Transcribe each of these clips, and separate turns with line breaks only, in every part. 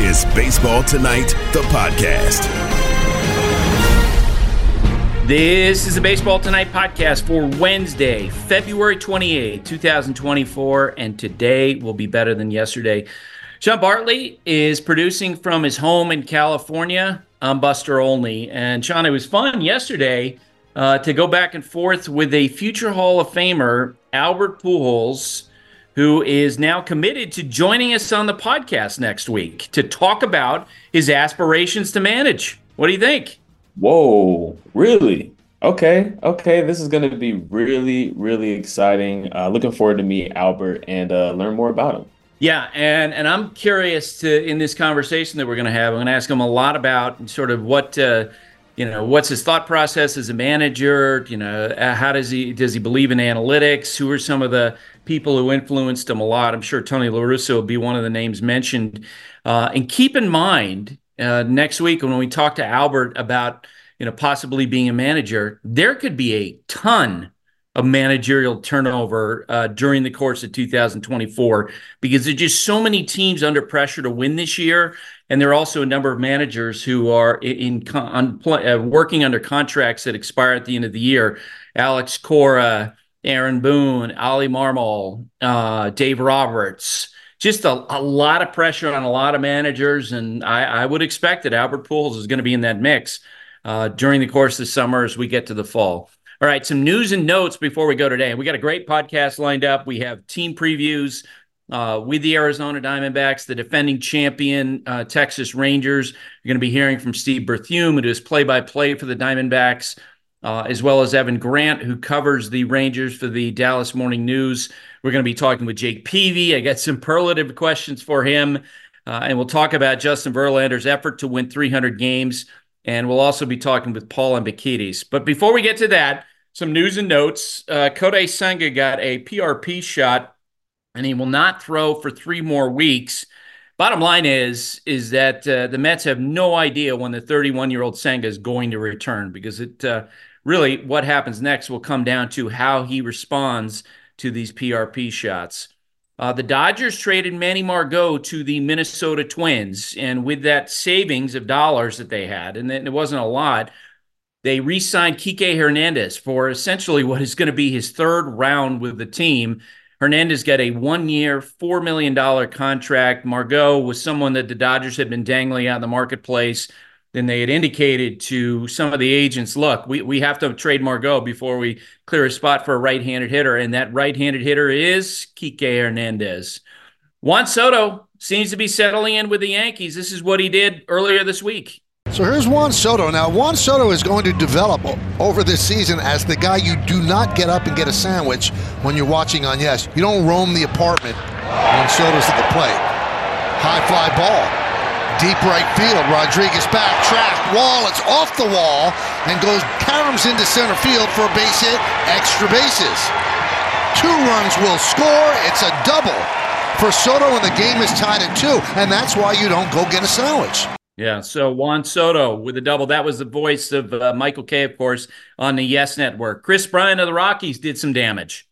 is Baseball Tonight, the podcast.
This is the Baseball Tonight podcast for Wednesday, February 28, 2024, and today will be better than yesterday. Sean Bartley is producing from his home in California. I'm Buster Olney. And Sean, it was fun yesterday uh, to go back and forth with a future Hall of Famer, Albert Pujols, who is now committed to joining us on the podcast next week to talk about his aspirations to manage. What do you think?
Whoa, really? Okay, okay. This is going to be really, really exciting. Uh, looking forward to meet Albert and uh, learn more about him.
Yeah, and and I'm curious to in this conversation that we're going to have. I'm going to ask him a lot about sort of what uh, you know, what's his thought process as a manager. You know, uh, how does he does he believe in analytics? Who are some of the people who influenced him a lot? I'm sure Tony La Russa will be one of the names mentioned. Uh, and keep in mind uh, next week when we talk to Albert about you know possibly being a manager, there could be a ton of managerial turnover uh, during the course of 2024 because there's just so many teams under pressure to win this year, and there are also a number of managers who are in, on, uh, working under contracts that expire at the end of the year. Alex Cora, Aaron Boone, Oli Marmol, uh, Dave Roberts. Just a, a, lot of pressure on a lot of managers, and I, I would expect that Albert Pujols is going to be in that mix uh, during the course of the summer as we get to the fall. All right, some news and notes before we go today. We got a great podcast lined up. We have team previews uh, with the Arizona Diamondbacks, the defending champion uh, Texas Rangers. You're going to be hearing from Steve Berthieume, who does play by play for the Diamondbacks, uh, as well as Evan Grant, who covers the Rangers for the Dallas Morning News. We're going to be talking with Jake Peavy. I got some superlative questions for him. Uh, and we'll talk about Justin Verlander's effort to win 300 games. And we'll also be talking with Paul and Hembekides. But before we get to that, some news and notes. Uh, Kodai Senga got a PRP shot, and he will not throw for three more weeks. Bottom line is is that uh, the Mets have no idea when the 31 year old Senga is going to return because it uh, really what happens next will come down to how he responds to these PRP shots. Uh, the Dodgers traded Manny Margot to the Minnesota Twins, and with that savings of dollars that they had, and it wasn't a lot, they re signed Kike Hernandez for essentially what is going to be his third round with the team. Hernandez got a one year, $4 million contract. Margot was someone that the Dodgers had been dangling out in the marketplace. Then they had indicated to some of the agents, look, we, we have to trade Margot before we clear a spot for a right handed hitter. And that right handed hitter is Kike Hernandez. Juan Soto seems to be settling in with the Yankees. This is what he did earlier this week.
So here's Juan Soto. Now, Juan Soto is going to develop over this season as the guy you do not get up and get a sandwich when you're watching on Yes. You don't roam the apartment when Soto's at the plate. High fly ball. Deep right field. Rodriguez back, track, wall. It's off the wall and goes caroms into center field for a base hit. Extra bases. Two runs will score. It's a double for Soto, and the game is tied at two. And that's why you don't go get a sandwich.
Yeah, so Juan Soto with a double. That was the voice of uh, Michael Kay, of course, on the Yes Network. Kris Bryant of the Rockies did some damage.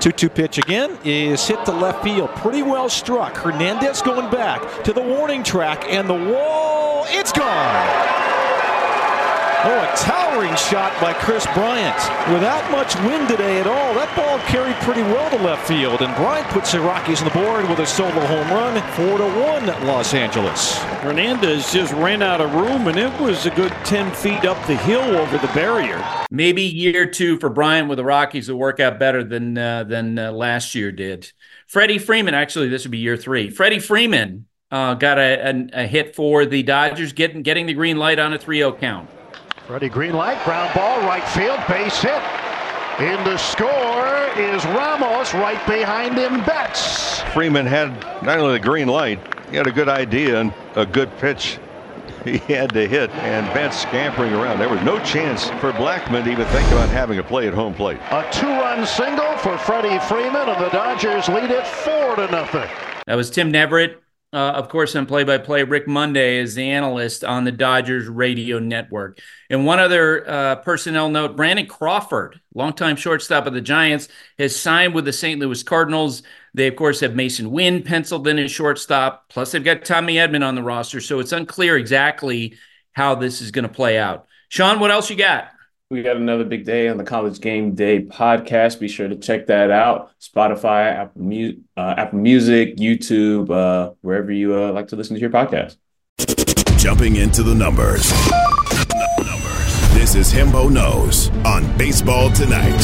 2 2 pitch again is hit to left field. Pretty well struck. Hernandez going back to the warning track, and the wall, it's gone. Oh, a towering shot by Kris Bryant. Without much wind today at all, that ball carried pretty well to left field, and Bryant puts the Rockies on the board with a solo home run, 4 to 1 Los Angeles.
Hernandez just ran out of room, and it was a good 10 feet up the hill over the barrier.
Maybe year two for Bryant with the Rockies will work out better than uh, than uh, last year did. Freddie Freeman, actually, this would be year three. Freddie Freeman uh, got a, a, a, hit for the Dodgers, getting getting the green light on a 3-0 count.
Freddie Greenlight, ground ball, right field, base hit. In the score is Ramos, right behind him, Betts.
Freeman had not only the green light, he had a good idea and a good pitch he had to hit, and Betts scampering around. There was no chance for Blackmon to even think about having a play at home plate.
A two-run single for Freddie Freeman, and the Dodgers lead it four to nothing.
That was Tim Neverett uh, of course, on play by play, Rick Monday is the analyst on the Dodgers radio network. And one other uh, personnel note Brandon Crawford, longtime shortstop of the Giants, has signed with the St. Louis Cardinals. They, of course, have Masyn Winn penciled in as shortstop. Plus, they've got Tommy Edman on the roster. So it's unclear exactly how this is going to play out. Sean, what else you got?
We got another big day on the College Game Day podcast. Be sure to check that out. Spotify, Apple, Mu- uh, Apple Music, YouTube, uh, wherever you uh, like to listen to your podcast.
Jumping into the numbers. This is Hembo Knows on Baseball Tonight.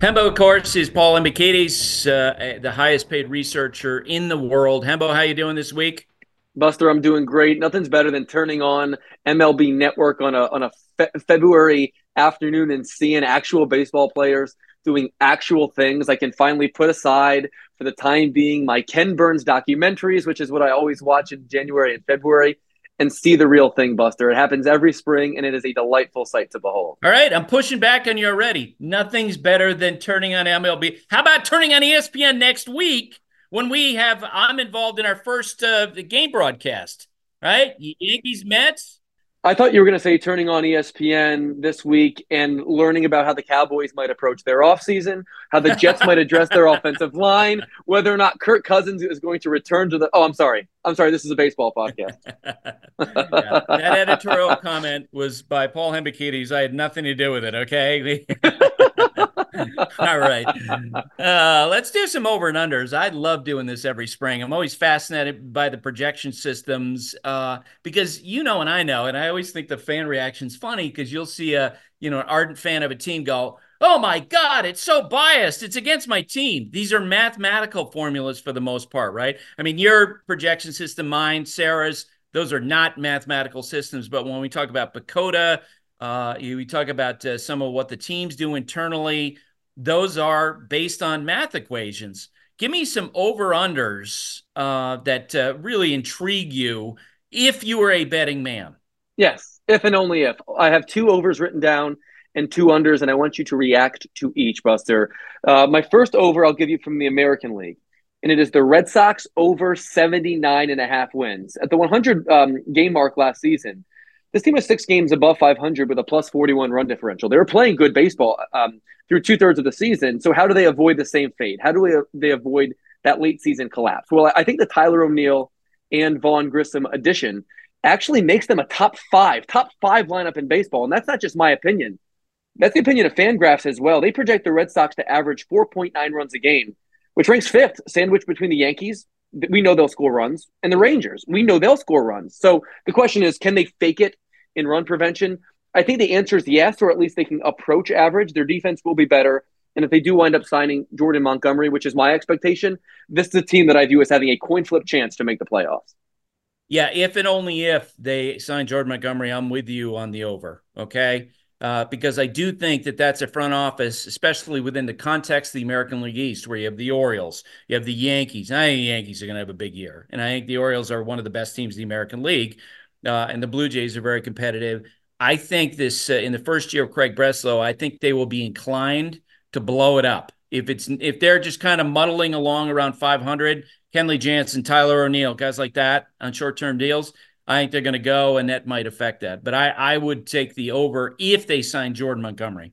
Hembo, of course, is Paul Hembekides, uh, the highest paid researcher in the world. Hembo, how you doing this week?
Buster, I'm doing great. Nothing's better than turning on MLB Network on a on a fe- February afternoon and seeing actual baseball players doing actual things. I can finally put aside for the time being my Ken Burns documentaries, which is what I always watch in January and February, and see the real thing, Buster. It happens every spring, and it is a delightful sight to behold.
All right, I'm pushing back on you already. Nothing's better than turning on MLB. How about turning on ESPN next week? When we have I'm involved in our first uh, game broadcast, right? Yankees Mets.
I thought you were going to say turning on ESPN this week and learning about how the Cowboys might approach their offseason, how the Jets might address their offensive line, whether or not Kirk Cousins is going to return to the. Oh, I'm sorry. I'm sorry. This is a baseball podcast.
yeah, that editorial comment was by Paul Hembekides. I had nothing to do with it. Okay. All right. Uh, let's do some over and unders. I love doing this every spring. I'm always fascinated by the projection systems uh, because you know and I know, and I always think the fan reaction's funny because you'll see a you know an ardent fan of a team go, "Oh my God, it's so biased. It's against my team." These are mathematical formulas for the most part, right? I mean, your projection system, mine, Sarah's, those are not mathematical systems. But when we talk about PECOTA, uh, we talk about uh, some of what the teams do internally. Those are based on math equations. Give me some over unders uh, that uh, really intrigue you if you were a betting man.
Yes, if and only if. I have two overs written down and two unders, and I want you to react to each, Buster. Uh, my first over I'll give you from the American League, and it is the Red Sox over 79 and a half wins. At the 100 um, game mark last season, this team was six games above 500 with a plus 41 run differential. They were playing good baseball um, through two thirds of the season. So how do they avoid the same fate? How do they avoid that late season collapse? Well, I think the Tyler O'Neill and Vaughn Grissom addition actually makes them a top five, top five lineup in baseball. And that's not just my opinion. That's the opinion of Fangraphs as well. They project the Red Sox to average 4.9 runs a game, which ranks fifth, sandwiched between the Yankees, we know they'll score runs, and the Rangers, we know they'll score runs. So the question is, can they fake it in run prevention? I think the answer is yes, or at least they can approach average. Their defense will be better. And if they do wind up signing Jordan Montgomery, which is my expectation, this is a team that I view as having a coin flip chance to make the playoffs.
Yeah, if and only if they sign Jordan Montgomery, I'm with you on the over. Okay. Uh, because I do think that that's a front office, especially within the context of the American League East, where you have the Orioles, you have the Yankees. I think the Yankees are going to have a big year, and I think the Orioles are one of the best teams in the American League uh, and the Blue Jays are very competitive. I think this uh, in the first year of Craig Breslow, I think they will be inclined to blow it up. If it's if they're just kind of muddling along around 500, Kenley Jansen, Tyler O'Neill, guys like that on short-term deals, I think they're going to go, and that might affect that. But I I would take the over if they sign Jordan Montgomery.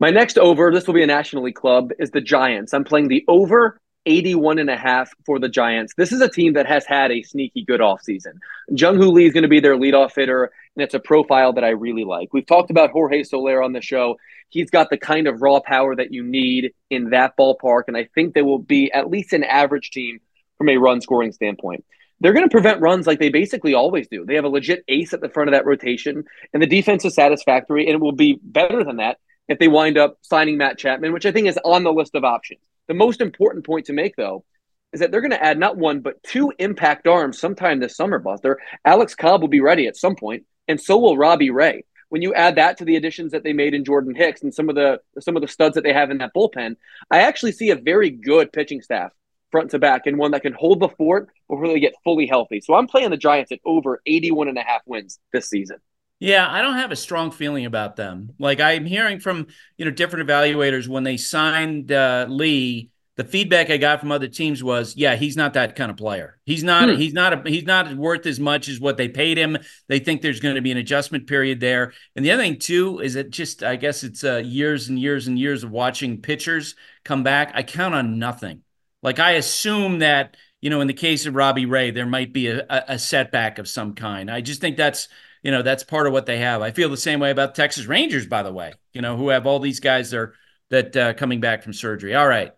My next over, this will be a National League club, is the Giants. I'm playing the over 81 and a half for the Giants. This is a team that has had a sneaky good offseason. Jung Hoo Lee is going to be their leadoff hitter, and it's a profile that I really like. We've talked about Jorge Soler on the show. He's got the kind of raw power that you need in that ballpark, and I think they will be at least an average team from a run scoring standpoint. They're going to prevent runs like they basically always do. They have a legit ace at the front of that rotation, and the defense is satisfactory, and it will be better than that if they wind up signing Matt Chapman, which I think is on the list of options. The most important point to make, though, is that they're going to add not one but two impact arms sometime this summer. Buster Alex Cobb will be ready at some point, and so will Robbie Ray. When you add that to the additions that they made in Jordan Hicks and some of the some of the studs that they have in that bullpen, I actually see a very good pitching staff front to back and one that can hold the fort before they get fully healthy. So I'm playing the Giants at over 81 and a half wins this season.
Yeah, I don't have a strong feeling about them. Like I'm hearing from you know different evaluators when they signed uh, Lee, the feedback I got from other teams was, yeah, he's not that kind of player. He's not. Hmm. He's not. A, he's not worth as much as what they paid him. They think there's going to be an adjustment period there. And the other thing too is that just, I guess it's uh, years and years and years of watching pitchers come back. I count on nothing. Like I assume that you know, in the case of Robbie Ray, there might be a, a setback of some kind. I just think that's you know that's part of what they have. I feel the same way about Texas Rangers, by the way. You know, who have all these guys that are that uh, coming back from surgery. All right.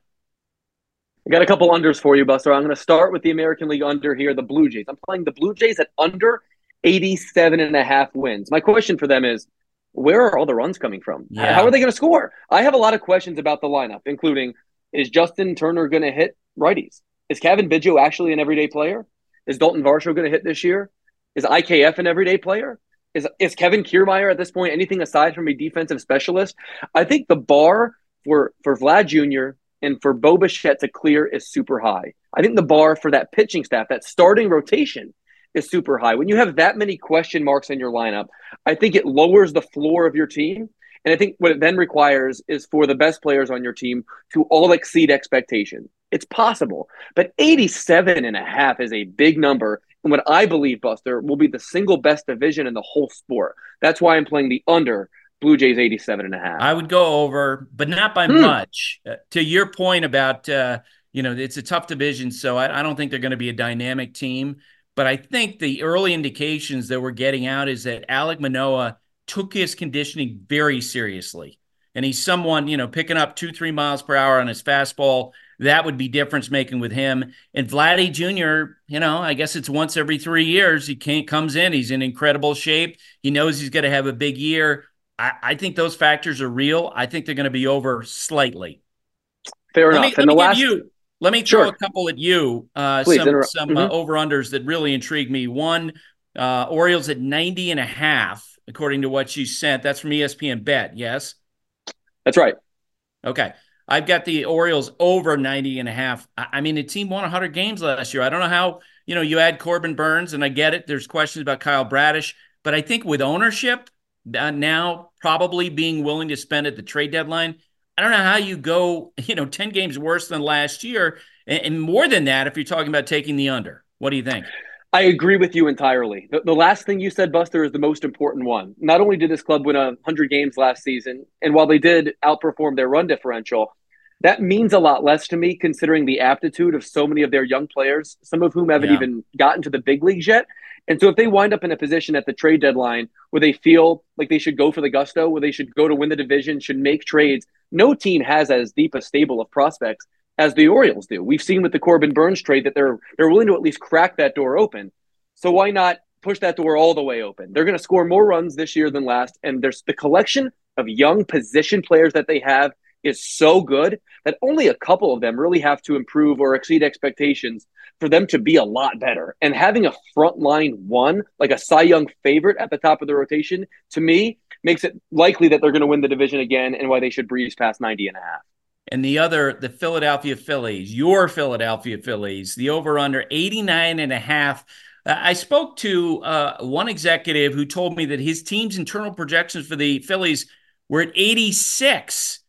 I got a couple unders for you, Buster. I'm going to start with the American League under here, the Blue Jays. I'm playing the Blue Jays at under 87 and a half wins. My question for them is where are all the runs coming from? Yeah. How are they going to score? I have a lot of questions about the lineup, including is Justin Turner going to hit righties? Is Cavan Biggio actually an everyday player? Is Dalton Varsho going to hit this year? Is IKF an everyday player? Is is Kevin Kiermaier at this point anything aside from a defensive specialist? I think the bar for for Vlad Jr and for Bo Bichette to clear is super high. I think the bar for that pitching staff, that starting rotation, is super high. When you have that many question marks in your lineup, I think it lowers the floor of your team. And I think what it then requires is for the best players on your team to all exceed expectation. It's possible, but 87 and a half is a big number. And what I believe, Buster, will be the single best division in the whole sport. That's why I'm playing the under Blue Jays 87 and a half.
I would go over, but not by hmm. much. Uh, to your point about, uh, you know, it's a tough division, so I, I don't think they're going to be a dynamic team. But I think the early indications that we're getting out is that Alek Manoah took his conditioning very seriously. And he's someone, you know, picking up two, three miles per hour on his fastball. That would be difference making with him. And Vladdy Jr., you know, I guess it's once every three years. He can't comes in. He's in incredible shape. He knows he's going to have a big year. I, I think those factors are real. I think they're going to be over slightly.
Fair let enough.
Me, let me last... you. Let me throw sure. a couple at you. Uh, Please, some some mm-hmm. uh, over unders that really intrigue me. One, uh, Orioles at 90 and a half, according to what you sent. That's from ESPN Bet. Yes.
That's right.
Okay. I've got the Orioles over 90 and a half. I, mean, the team won 100 games last year. I don't know how, you know, you add Corbin Burnes, and I get it. There's questions about Kyle Bradish, but I think with ownership, uh, now probably being willing to spend at the trade deadline. I don't know how you go, you know, 10 games worse than last year. And, and more than that, if you're talking about taking the under. What do you think?
I agree with you entirely. The, the, last thing you said, Buster, is the most important one. Not only did this club win 100 games last season, and while they did outperform their run differential, that means a lot less to me considering the aptitude of so many of their young players, some of whom haven't yeah. even gotten to the big leagues yet. And so if they wind up in a position at the trade deadline where they feel like they should go for the gusto, where they should go to win the division, should make trades, no team has as deep a stable of prospects as the Orioles do. We've seen with the Corbin Burnes trade that they're they're willing to at least crack that door open. So why not push that door all the way open? They're going to score more runs this year than last, and there's the collection of young position players that they have is so good that only a couple of them really have to improve or exceed expectations for them to be a lot better. And having a frontline one, like a Cy Young favorite at the top of the rotation, to me, makes it likely that they're going to win the division again and why they should breeze past 90 and a half.
And the other, the Philadelphia Phillies, your Philadelphia Phillies, the over under 89 and a half. Uh, I spoke to uh, one executive who told me that his team's internal projections for the Phillies were at 86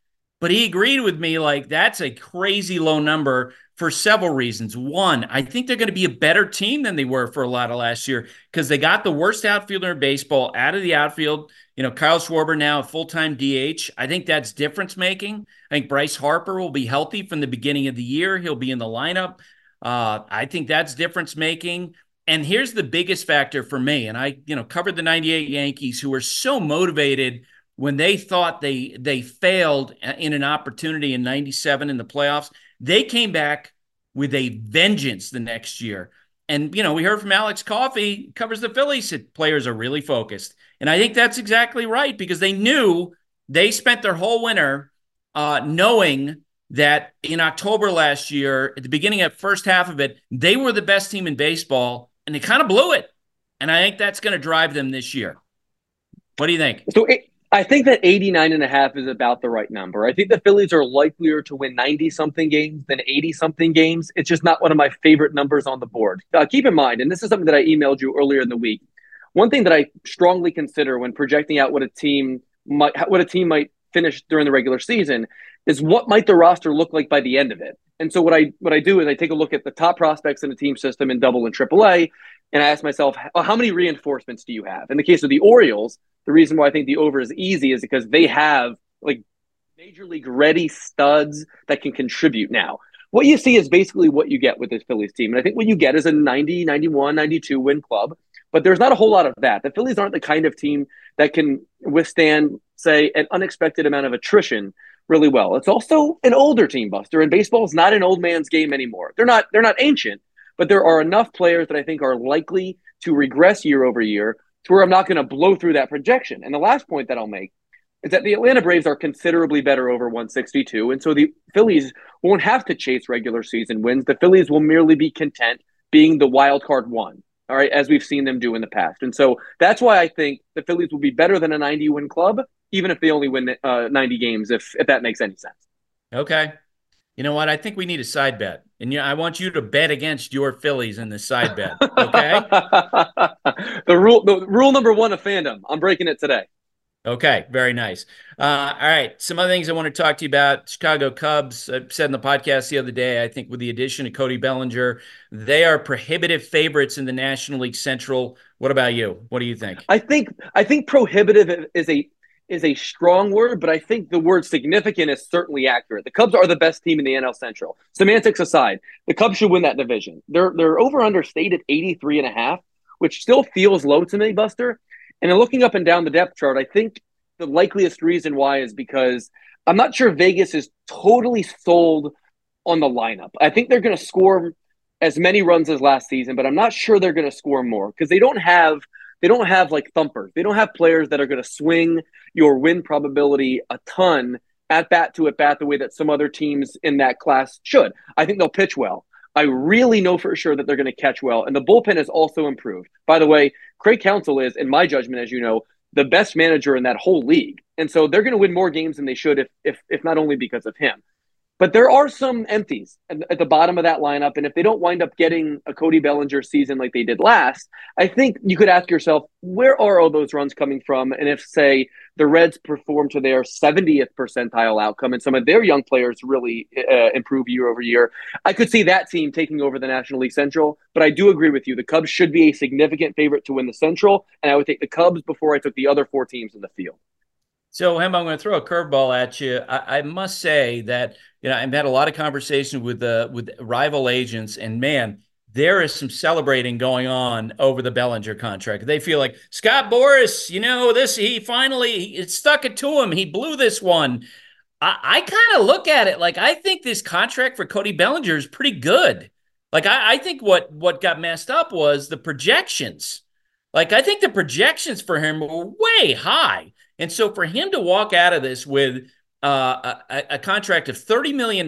but he agreed with me like that's a crazy low number for several reasons. One, I think they're going to be a better team than they were for a lot of last year because they got the worst outfielder in baseball out of the outfield. You know, Kyle Schwarber now a full time DH. I think that's difference making. I think Bryce Harper will be healthy from the beginning of the year. He'll be in the lineup. Uh, I think that's difference making. And here's the biggest factor for me. And I, you know, covered the 98 Yankees who were so motivated when they thought they they failed in an opportunity in 97 in the playoffs they came back with a vengeance the next year. And you know we heard from Alex Coffey covers the phillies said players are really focused. And i think that's exactly right because they knew they spent their whole winter uh, knowing that in october last year at the beginning of first half of it they were the best team in baseball and they kind of blew it. And i think that's going to drive them this year. What do you think?
So it, I think that 89 and a half is about the right number. I think the Phillies are likelier to win 90 something games than 80 something games. It's just not one of my favorite numbers on the board. Uh, keep in mind, and this is something that I emailed you earlier in the week. One thing that I strongly consider when projecting out what a team might what a team might finish during the regular season is what might the roster look like by the end of it. And so what I what I do is I take a look at the top prospects in the team system in double and triple A, and I ask myself, how many reinforcements do you have? In the case of the Orioles, the reason why I think the over is easy is because they have like major league ready studs that can contribute now. What you see is basically what you get with this Phillies team. And I think what you get is a 90, 91, 92 win club, but there's not a whole lot of that. The Phillies aren't the kind of team that can withstand, say, an unexpected amount of attrition really well. It's also an older team, Buster, and baseball is not an old man's game anymore. They're not they're not ancient, but there are enough players that I think are likely to regress year over year to where I'm not going to blow through that projection. And the last point that I'll make is that the Atlanta Braves are considerably better over 162, and so the Phillies won't have to chase regular season wins. The Phillies will merely be content being the wild card one. All right, as we've seen them do in the past. And so that's why I think the Phillies will be better than a 90 win club even if they only win uh, 90 games, if if that makes any sense.
Okay. You know what? I think we need a side bet. And yeah, I want you to bet against your Phillies in the side bet. Okay.
the rule the rule number one of fandom. I'm breaking it today.
Okay, very nice. Uh, all right, some other things I want to talk to you about. Chicago Cubs. I said in the podcast the other day. I think with the addition of Cody Bellinger, they are prohibitive favorites in the National League Central. What about you? What do you think?
I think I think prohibitive is a is a strong word, but I think the word significant is certainly accurate. The Cubs are the best team in the NL Central. Semantics aside, the Cubs should win that division. They're they're over understated 83 and a half, which still feels low to me, Buster. And in looking up and down the depth chart, I think the likeliest reason why is because I'm not sure Vegas is totally sold on the lineup. I think they're going to score as many runs as last season, but I'm not sure they're going to score more because they don't have – they don't have like thumpers. They don't have players that are going to swing your win probability a ton at bat to at bat the way that some other teams in that class should. I think they'll pitch well. I really know for sure that they're going to catch well. And the bullpen has also improved. By the way, Craig Counsell is, in my judgment, as you know, the best manager in that whole league. And so they're going to win more games than they should if, if, if not only because of him. But there are some empties at the bottom of that lineup. And if they don't wind up getting a Cody Bellinger season like they did last, I think you could ask yourself, where are all those runs coming from? And if, say, the Reds perform to their 70th percentile outcome and some of their young players really uh, improve year over year, I could see that team taking over the National League Central. But I do agree with you. The Cubs should be a significant favorite to win the Central. And I would take the Cubs before I took the other four teams in the field.
So, Hem, I'm going to throw a curveball at you. I, I, must say that you know I've had a lot of conversation with uh, with rival agents, and man, there is some celebrating going on over the Bellinger contract. They feel like Scott Boras, you know, this he finally it stuck it to him. He blew this one. I, I kind of look at it like I think this contract for Cody Bellinger is pretty good. Like I, I think what what got messed up was the projections. Like I think the projections for him were way high. And so for him to walk out of this with uh, a, a, contract of $30 million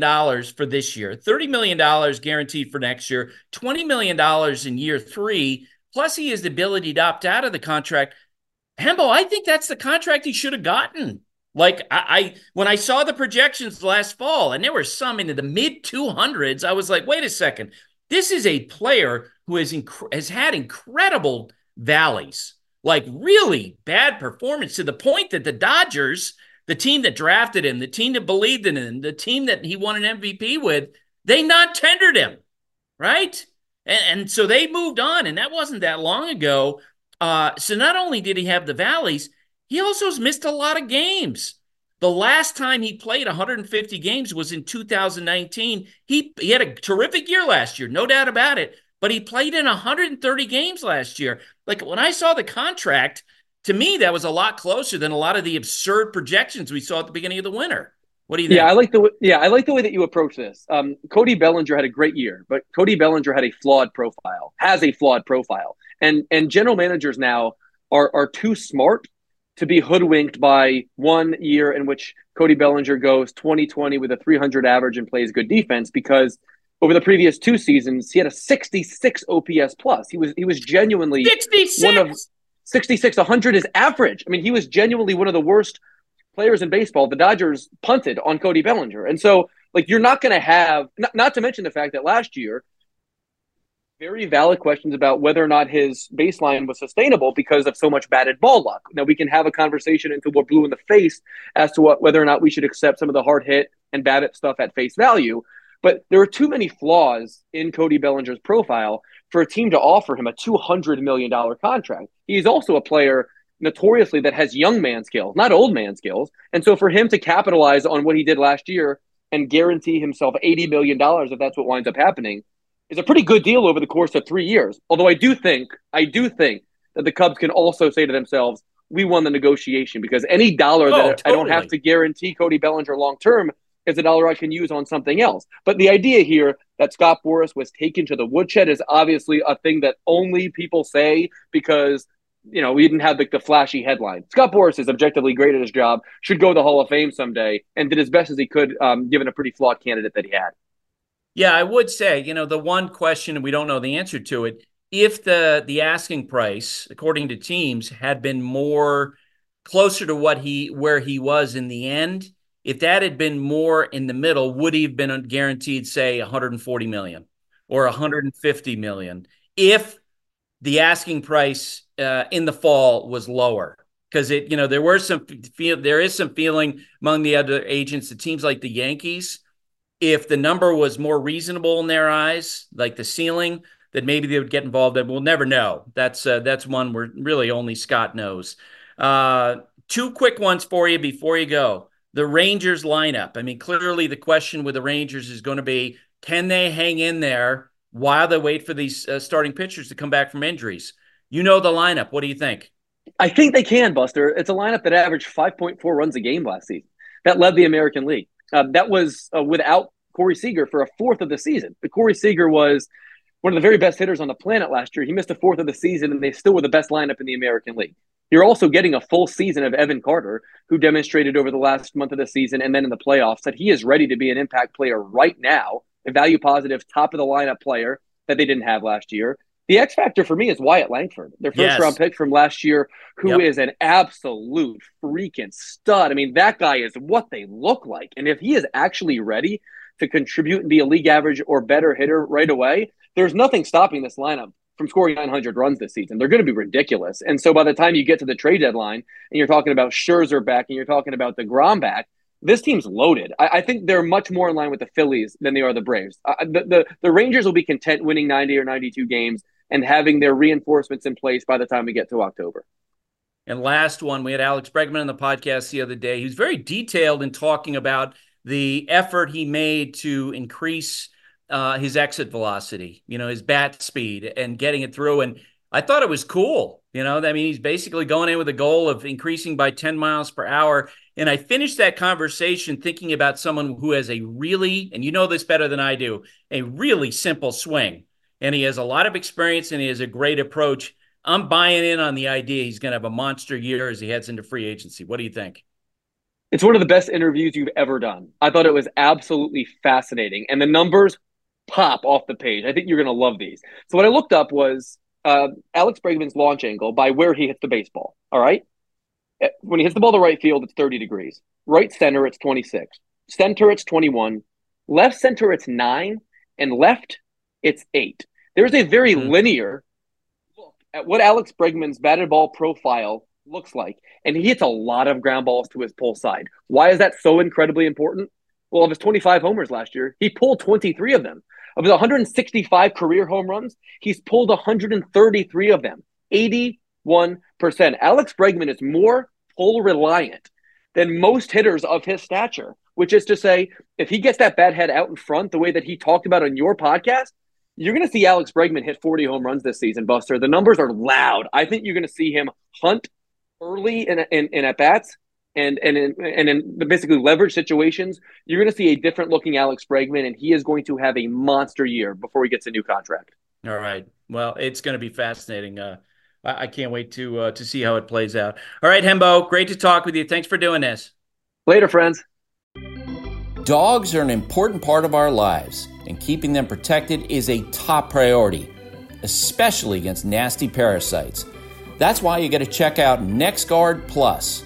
for this year, $30 million guaranteed for next year, $20 million in year three, plus he has the ability to opt out of the contract. Hembo, I think that's the contract he should have gotten. Like I, I, when I saw the projections last fall, and there were some into the mid 200s, I was like, wait a second, this is a player who has inc- has had incredible valleys like really bad performance to the point that the Dodgers, the team that drafted him, the team that believed in him, the team that he won an MVP with, they not tendered him, right? And, and so they moved on, and that wasn't that long ago. Uh, so not only did he have the valleys, he also has missed a lot of games. The last time he played 150 games was in 2019. He, he had a terrific year last year, no doubt about it but he played in 130 games last year. Like when I saw the contract, to me, that was a lot closer than a lot of the absurd projections we saw at the beginning of the winter. What do you think?
Yeah, I like the yeah, I like the way that you approach this. Um, Cody Bellinger had a great year, but Cody Bellinger had a flawed profile, has a flawed profile, and and general managers now are are too smart to be hoodwinked by one year in which Cody Bellinger goes 2020 with a 300 average and plays good defense because over the previous two seasons, he had a 66 OPS plus. He was he was genuinely
66?
one of 66. 100 is average. I mean, he was genuinely one of the worst players in baseball. The Dodgers punted on Cody Bellinger, and so like you're not going to have not, not to mention the fact that last year very valid questions about whether or not his baseline was sustainable because of so much batted ball luck. Now we can have a conversation until we're blue in the face as to what whether or not we should accept some of the hard hit and BABIP stuff at face value. But there are too many flaws in Cody Bellinger's profile for a team to offer him a $200 million contract. He's also a player notoriously that has young man skills, not old man skills. And so for him to capitalize on what he did last year and guarantee himself $80 million if that's what winds up happening is a pretty good deal over the course of three years. Although I do think, I do think that the Cubs can also say to themselves, we won the negotiation because any dollar
Oh,
that I don't have to guarantee Cody Bellinger long term is a dollar I can use on something else. But the idea here that Scott Boras was taken to the woodshed is obviously a thing that only people say because you know we didn't have like the flashy headline. Scott Boras is objectively great at his job, should go to the Hall of Fame someday, and did as best as he could, um, given a pretty flawed candidate that he had.
Yeah, I would say, you know, the one question and we don't know the answer to it, if the the asking price, according to teams, had been more closer to what he where he was in the end, if that had been more in the middle, would he have been guaranteed, say, 140 million or 150 million if the asking price uh, in the fall was lower? Because it, you know, there were some feel there is some feeling among the other agents, the teams like the Yankees if the number was more reasonable in their eyes, like the ceiling, that maybe they would get involved. And we'll never know. That's uh, that's one where really only Scott knows. Uh, two quick ones for you before you go. The Rangers lineup. I mean, clearly the question with the Rangers is going to be: Can they hang in there while they wait for these uh, starting pitchers to come back from injuries? You know the lineup. What do you think?
I think they can, Buster. It's a lineup that averaged 5.4 runs a game last season. That led the American League. Uh, that was uh, without Corey Seager for a fourth of the season. But Corey Seager was one of the very best hitters on the planet last year. He missed a fourth of the season, and they still were the best lineup in the American League. You're also getting a full season of Evan Carter, who demonstrated over the last month of the season and then in the playoffs that he is ready to be an impact player right now, a value positive, top of the lineup player that they didn't have last year. The X factor for me is Wyatt Langford, their first
Yes.
round pick from last year, who is
Yep.
an absolute freaking stud. I mean, that guy is what they look like. And if he is actually ready to contribute and be a league average or better hitter right away, there's nothing stopping this lineup from scoring 900 runs this season. They're going to be ridiculous. And so by the time you get to the trade deadline and you're talking about Scherzer back and you're talking about the DeGrom back, this team's loaded. I, I think they're much more in line with the Phillies than they are the Braves. Uh, the, the the Rangers will be content winning 90 or 92 games and having their reinforcements in place by the time we get to October.
And last one, we had Alex Bregman on the podcast the other day. He was very detailed in talking about the effort he made to increase uh, his exit velocity, you know, his bat speed and getting it through. And I thought it was cool. You know, I mean, he's basically going in with a goal of increasing by 10 miles per hour. And I finished that conversation thinking about someone who has a really, and you know this better than I do, a really simple swing. And he has a lot of experience and he has a great approach. I'm buying in on the idea he's going to have a monster year as he heads into free agency. What do you think?
It's one of the best interviews you've ever done. I thought it was absolutely fascinating. And the numbers pop off the page. I think you're going to love these. So, what I looked up was uh, Alex Bregman's launch angle by where he hits the baseball. All right. Eh, When he hits the ball to right field, it's 30 degrees. Right center, it's 26. Center, it's 21. Left center, it's nine. And left, it's eight. There's a very
Mhm.
linear look at what Alex Bregman's batted ball profile looks like. And he hits a lot of ground balls to his pull side. Why is that so incredibly important? Well, of his 25 homers last year, he pulled 23 of them. Of his 165 career home runs, he's pulled 133 of them, 81%. Alex Bregman is more pull reliant than most hitters of his stature, which is to say, if he gets that bat head out in front the way that he talked about on your podcast, you're going to see Alex Bregman hit 40 home runs this season, Buster. The numbers are loud. I think you're going to see him hunt early in, in, in at bats and and in, and in the basically leverage situations. You're going to see a different looking Alex Bregman, and he is going to have a monster year before he gets a new contract.
All right. Well, it's going to be fascinating. Uh, I, I can't wait to uh, to see how it plays out. All right, Hembo, great to talk with you. Thanks for doing this.
Later, friends.
Dogs are an important part of our lives, and keeping them protected is a top priority, especially against nasty parasites. That's why you got to check out NexGard Plus,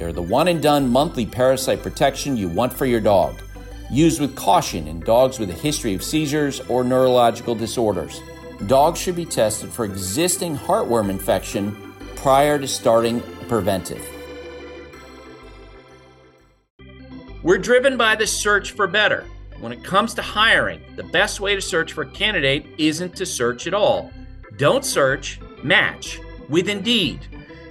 They're the one and done monthly parasite protection you want for your dog. Used with caution in dogs with a history of seizures or neurological disorders. Dogs should be tested for existing heartworm infection prior to starting preventive. We're driven by the search for better. When it comes to hiring, the best way to search for a candidate isn't to search at all. Don't search, match with Indeed.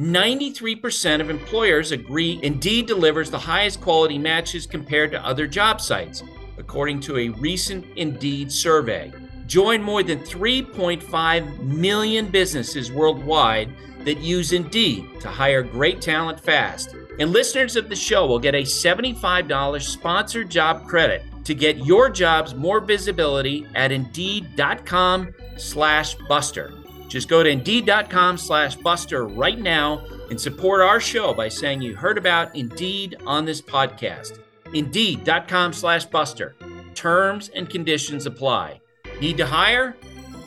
93% of employers agree Indeed delivers the highest quality matches compared to other job sites, according to a recent Indeed survey. Join more than 3.5 million businesses worldwide that use Indeed to hire great talent fast. And listeners of the show will get a $75 sponsored job credit to get your jobs more visibility at indeed.com slash buster. Just go to indeed.com slash buster right now and support our show by saying you heard about Indeed on this podcast. Indeed.com slash buster. Terms and conditions apply. Need to hire?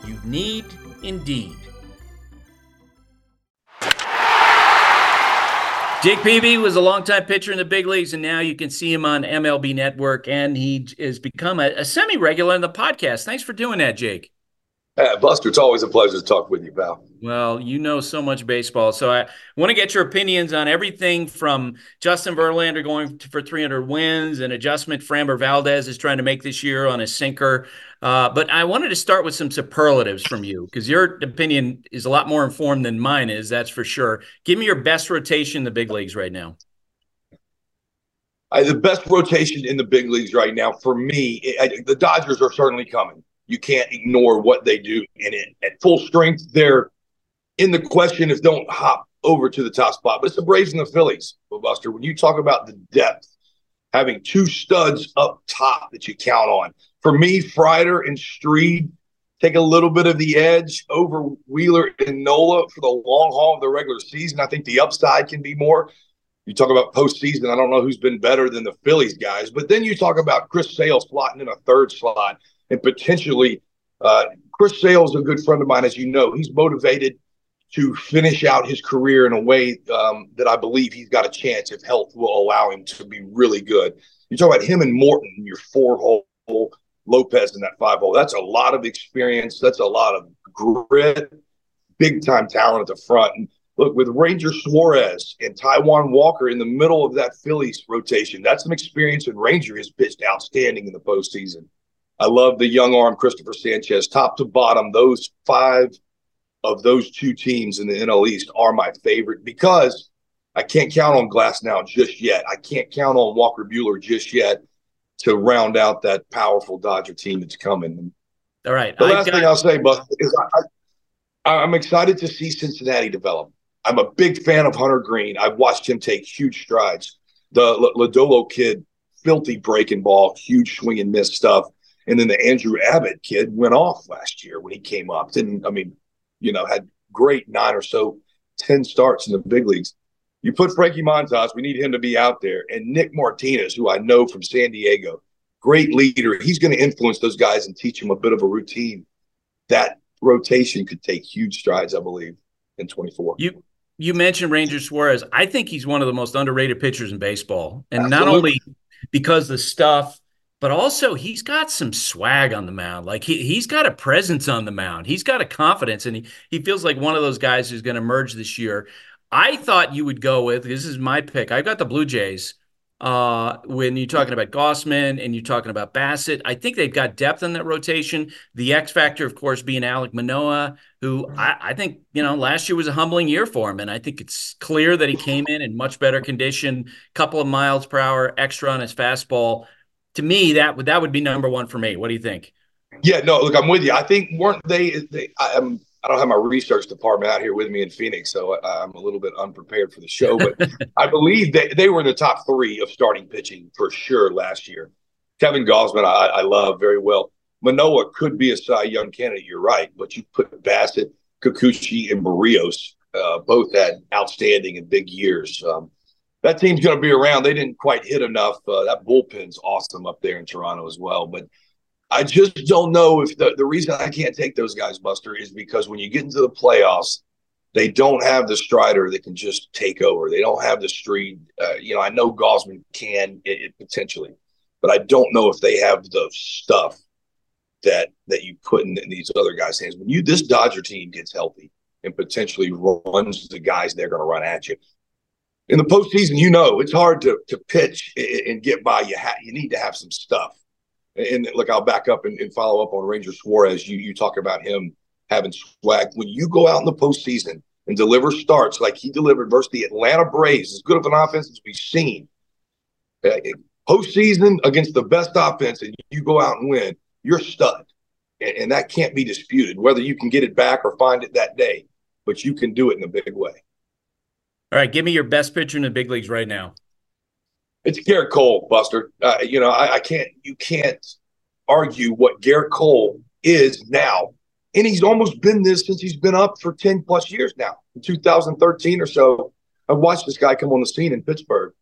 You need Indeed. Jake Peavy was a longtime pitcher in the big leagues, and now you can see him on MLB Network, and he has become a, a semi regular in the podcast. Thanks for doing that, Jake.
Uh, Buster, it's always a pleasure to talk with you, pal.
Well, you know so much baseball, so I want to get your opinions on everything from Justin Verlander going for 300 wins, an adjustment Framber Valdez is trying to make this year on a sinker. Uh, but I wanted to start with some superlatives from you because your opinion is a lot more informed than mine is. That's for sure. Give me your best rotation in the big leagues right now.
I, the best rotation in the big leagues right now for me, I, the Dodgers are certainly coming you can't ignore what they do And at full strength. They're in the question if don't hop over to the top spot, but it's the Braves and the Phillies, Buster. When you talk about the depth, having two studs up top that you count on. For me, Strider and Fried take a little bit of the edge over Wheeler and Nola for the long haul of the regular season. I think the upside can be more. You talk about postseason. I don't know who's been better than the Phillies guys, but then you talk about Chris Sale slotting in a third slot and potentially uh, Chris Sale is a good friend of mine, as you know. He's motivated to finish out his career in a way um, that I believe he's got a chance if health will allow him to be really good. You talk about him and Morton, your four hole, Lopez in that five hole. That's a lot of experience. That's a lot of grit, big time talent at the front. And look, with Ranger Suarez and Taijuan Walker in the middle of that Phillies rotation, that's some experience. And Ranger has pitched outstanding in the postseason. I love the young arm Christopher Sanchez, top to bottom. Those five of those two teams in the NL East are my favorite because I can't count on Glasnow just yet. I can't count on Walker Buehler just yet to round out that powerful Dodger team that's coming.
All right.
The last got- thing I'll say, Buck, is I, I'm excited to see Cincinnati develop. I'm a big fan of Hunter Greene. I've watched him take huge strides. The Lodolo kid, filthy breaking ball, huge swing and miss stuff. And then the Andrew Abbott kid went off last year when he came up. Didn't I mean, you know, had great nine or so, ten starts in the big leagues. You put Frankie Montas, we need him to be out there, and Nick Martinez, who I know from San Diego, great leader. He's going to influence those guys and teach them a bit of a routine. That rotation could take huge strides, I believe, in 24.
You you mentioned Ranger Suarez. I think he's one of the most underrated pitchers in baseball, and Absolutely. not only because the stuff but also he's got some swag on the mound. Like he he's got a presence on the mound. He's got a confidence, and he he feels like one of those guys who's going to emerge this year. I thought you would go with this is my pick. I've got the Blue Jays Uh, when you're talking about Gausman and you're talking about Bassitt, I think they've got depth in that rotation. The X factor, of course, being Alek Manoah, who I, I, think you know last year was a humbling year for him, and I think it's clear that he came in in much better condition, couple of miles per hour extra on his fastball. To me, that would that would be number one for me. What do you think?
Yeah, no, look, I'm with you. I think weren't they? they I, am I don't have my research department out here with me in Phoenix, so I, am a little bit unprepared for the show. But I believe that they were in the top three of starting pitching for sure last year. Kevin Gausman, I, I love very well. Manoah could be a Cy Young candidate. You're right, but you put Bassitt, Kikuchi, and Berrios uh, both had outstanding and big years. Um, that team's going to be around. They didn't quite hit enough. Uh, that bullpen's awesome up there in Toronto as well, but I just don't know if the, the reason I can't take those guys, Buster, is because when you get into the playoffs, they don't have the strider that can just take over. They don't have the street. Uh, you know, I know Gausman can it, it, potentially, but I don't know if they have the stuff that that you put in, in these other guys' hands. When you this Dodger team gets healthy and potentially runs the guys they're going to run at you. In the postseason, you know it's hard to to pitch and get by. You ha- you need to have some stuff and look, I'll back up and, and, follow up on Ranger Suarez. You you talk about him having swag. When you go out in the postseason and deliver starts like he delivered versus the Atlanta Braves, as good of an offense as we've seen, uh, postseason against the best offense, and you go out and win, you're stud, and, and that can't be disputed. Whether you can get it back or find it that day, but you can do it in a big way.
All right, give me your best pitcher in the big leagues right now.
It's Gerrit Cole, Buster. Uh, you know, I, I, can't. You can't argue what Gerrit Cole is now, and he's almost been this since he's been up for ten plus years now. In 2013 or so, I've watched this guy come on the scene in Pittsburgh.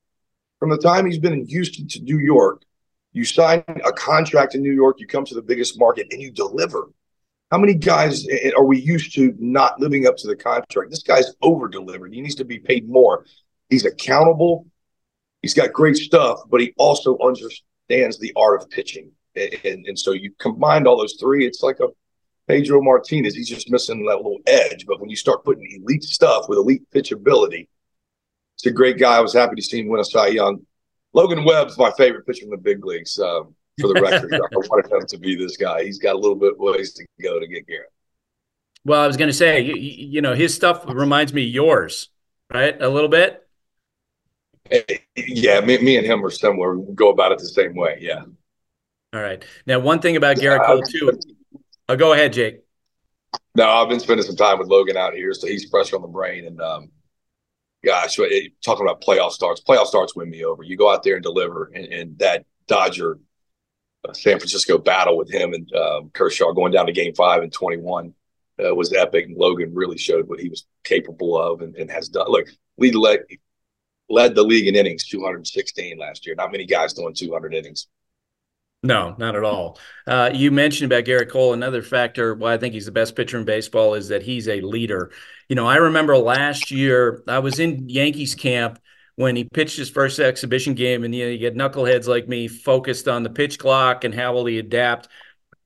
From the time he's been in Houston to New York, you sign a contract in New York, you come to the biggest market, and you deliver. How many guys are we used to not living up to the contract? This guy's over delivered. He needs to be paid more. He's accountable. He's got great stuff, but he also understands the art of pitching. And, and, so you combine all those three, it's like a Pedro Martinez. He's just missing that little edge. But when you start putting elite stuff with elite pitchability, it's a great guy. I was happy to see him win a Cy Young. Logan Webb's my favorite pitcher in the big leagues. Um, for the record, I wanted him to be this guy. He's got a little bit ways to go to get Gerrit.
Well, I was going to say, you, you know, his stuff reminds me of yours, right? A little bit.
Yeah, me, me and him are similar. We go about it the same way. Yeah.
All right. Now, one thing about Gerrit Cole too. Oh, go ahead, Jake.
No, I've been spending some time with Logan out here, so he's fresh on the brain. And um, gosh, it, talking about playoff starts, playoff starts win me over. You go out there and deliver, and, and that Dodger San Francisco battle with him and um, Kershaw going down to Game Five and twenty one uh, was epic. And Logan really showed what he was capable of and, and has done. Look, lead led led the league in innings, 216 last year. Not many guys doing 200 innings.
No, not at all. Uh, you mentioned about Gerrit Cole. Another factor why I think he's the best pitcher in baseball is that he's a leader. You know, I remember last year I was in Yankees camp when he pitched his first exhibition game, and you, know, you get knuckleheads like me focused on the pitch clock and how will he adapt.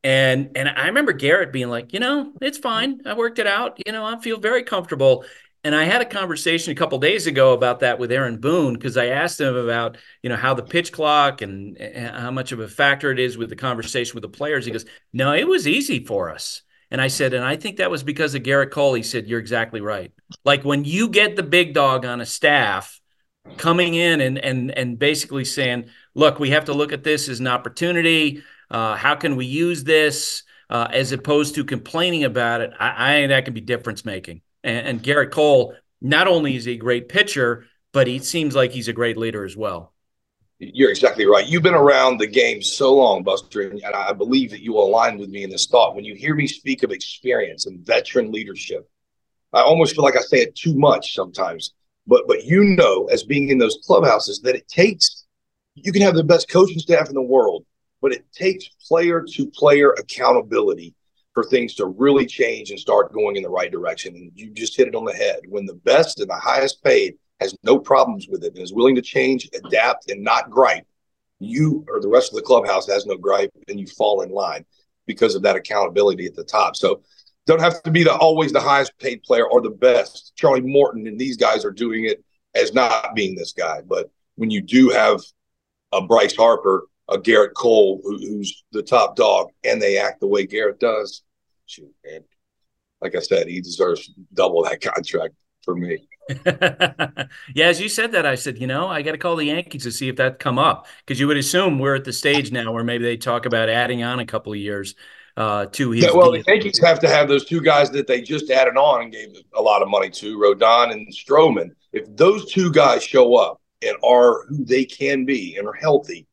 And and I remember Gerrit being like, you know, it's fine. I worked it out. You know, I feel very comfortable. And I had a conversation a couple days ago about that with Aaron Boone because I asked him about you know how the pitch clock and, and how much of a factor it is with the conversation with the players. He goes, "No, it was easy for us." And I said, and I think that was because of Gerrit Cole. He said, "You're exactly right. Like when you get the big dog on a staff coming in and and and basically saying, look, we have to look at this as an opportunity. Uh, how can we use this?" Uh, as opposed to complaining about it, I, I think that can be difference making. And, and Gerrit Cole, not only is he a great pitcher, but he seems like he's a great leader as well.
You're exactly right. You've been around the game so long, Buster, and I believe that you align with me in this thought. When you hear me speak of experience and veteran leadership, I almost feel like I say it too much sometimes. But but you know, as being in those clubhouses, that it takes you can have the best coaching staff in the world, but it takes player to player accountability for things to really change and start going in the right direction. And you just hit it on the head. When the best and the highest paid has no problems with it and is willing to change, adapt, and not gripe, you or the rest of the clubhouse has no gripe and you fall in line because of that accountability at the top. So don't have to be the always the highest paid player or the best. Charlie Morton and these guys are doing it as not being this guy. But when you do have a Bryce Harper, a Gerrit Cole, who, who's the top dog, and they act the way Gerrit does, shoot, man. Like I said, he deserves double that contract for me.
yeah, as you said that, I said, you know, I got to call the Yankees to see if that come up because you would assume we're at the stage now where maybe they talk about adding on a couple of years uh, to his.
Yeah, well, the Yankees have to have those two guys that they just added on and gave a lot of money to, Rodon and Stroman. If those two guys show up and are who they can be and are healthy,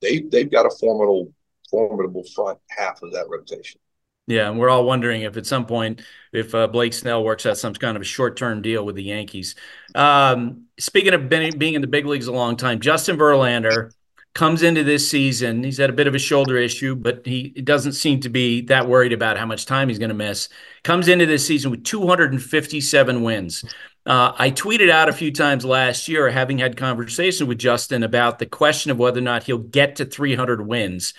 they they've got a formidable formidable front half of that rotation.
Yeah, and we're all wondering if at some point if uh, Blake Snell works out some kind of a short-term deal with the Yankees. Um, speaking of being, being in the big leagues a long time, Justin Verlander comes into this season. He's had a bit of a shoulder issue, but he doesn't seem to be that worried about how much time he's going to miss. Comes into this season with 257 wins. Uh, I tweeted out a few times last year, having had conversation with Justin about the question of whether or not he'll get to 300 wins.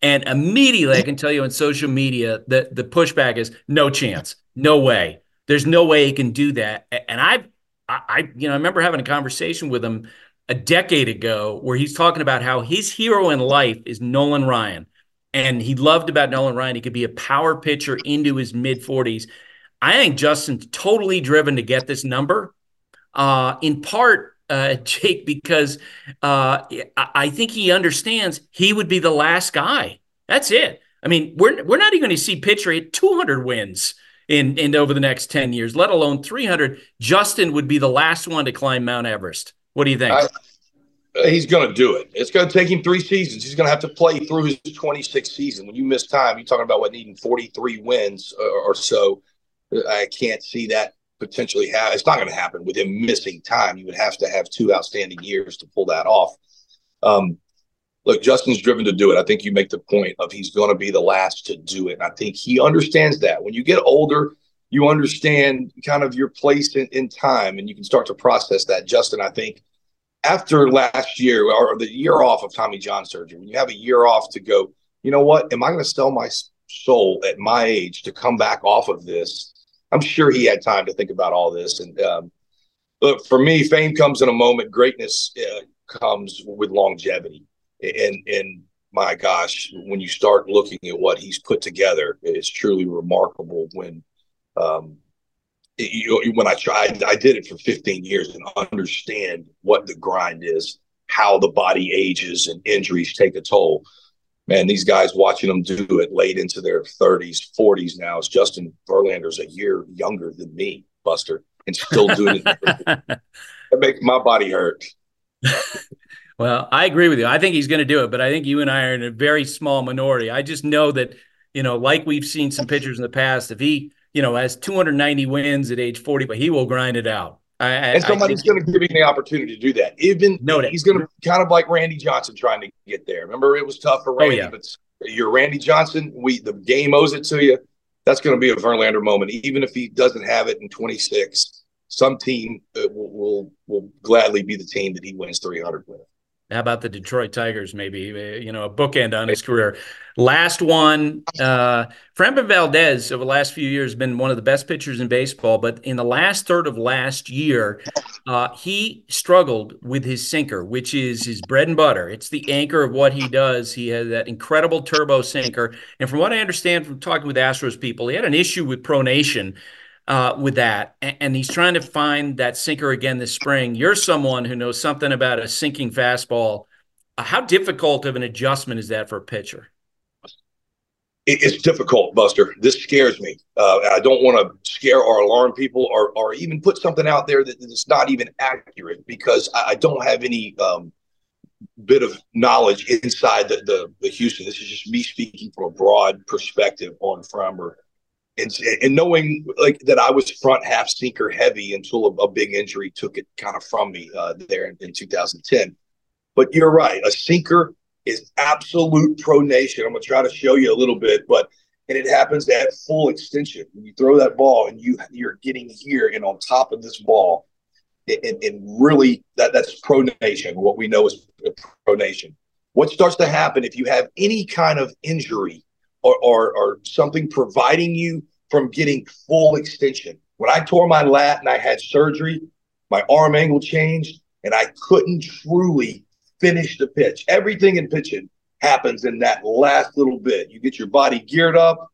And immediately, I can tell you on social media that the pushback is no chance, no way. There's no way he can do that. And I, I, you know, I remember having a conversation with him a decade ago where he's talking about how his hero in life is Nolan Ryan. And he loved about Nolan Ryan. He could be a power pitcher into his mid 40s. I think Justin's totally driven to get this number, uh, in part, uh, Jake, because uh, I think he understands he would be the last guy. That's it. I mean, we're we're not even going to see pitcher at 200 wins in in over the next 10 years, let alone 300. Justin would be the last one to climb Mount Everest. What do you think? I,
he's going to do it. It's going to take him three seasons. He's going to have to play through his 26th season. When you miss time, you're talking about what needing 43 wins or, or so I can't see that potentially happen. It's not going to happen with him missing time. You would have to have two outstanding years to pull that off. Um, look, Justin's driven to do it. I think you make the point of he's going to be the last to do it. And I think he understands that. When you get older, you understand kind of your place in, in time and you can start to process that. Justin, I think after last year or the year off of Tommy John surgery, when you have a year off to go, you know what? Am I going to sell my soul at my age to come back off of this I'm sure he had time to think about all this. And um, look, for me, fame comes in a moment. Greatness uh, comes with longevity. And and my gosh, when you start looking at what he's put together, it's truly remarkable. When um, you, when I tried, I did it for 15 years and understand what the grind is, how the body ages and injuries take a toll man, these guys watching them do it late into their 30s, 40s now. Is Justin Verlander's a year younger than me, Buster, and still doing it. that makes my body hurt.
well, I agree with you. I think he's going to do it, but I think you and I are in a very small minority. I just know that, you know, like we've seen some pitchers in the past, if he, you know, has 290 wins at age 40, but he will grind it out.
I, and somebody's going to give him the opportunity to do that. Even
no,
he's going to kind of like Randy Johnson trying to get there. Remember, it was tough for Randy, oh, yeah. but you're Randy Johnson. We the game owes it to you. That's going to be a Verlander moment, even if he doesn't have it in 26. Some team uh, will, will will gladly be the team that he wins 300 with.
How about the Detroit Tigers? Maybe you know a bookend on his career. Last one, uh, Framber Valdez over the last few years has been one of the best pitchers in baseball. But in the last third of last year, uh, he struggled with his sinker, which is his bread and butter. It's the anchor of what he does. He has that incredible turbo sinker, and from what I understand from talking with Astros people, he had an issue with pronation uh, with that, and, and, he's trying to find that sinker again this spring. You're someone who knows something about a sinking fastball. Uh, how difficult of an adjustment is that for a pitcher?
It's difficult, Buster. This scares me. Uh, I don't want to scare or alarm people, or or even put something out there that is not even accurate because I, I don't have any um, bit of knowledge inside the, the, the Houston. This is just me speaking from a broad perspective on Framber and, and knowing like that I was front half sinker heavy until a, a big injury took it kind of from me uh, there in, in 2010. But you're right, a sinker is absolute pronation. I'm gonna try to show you a little bit, but and it happens at full extension. When you throw that ball and you you're getting here and on top of this ball, and, and really that that's pronation. What we know is pronation. What starts to happen if you have any kind of injury or, or, or something providing you from getting full extension. When I tore my lat and I had surgery, my arm angle changed and I couldn't truly finish the pitch. Everything in pitching happens in that last little bit. You get your body geared up,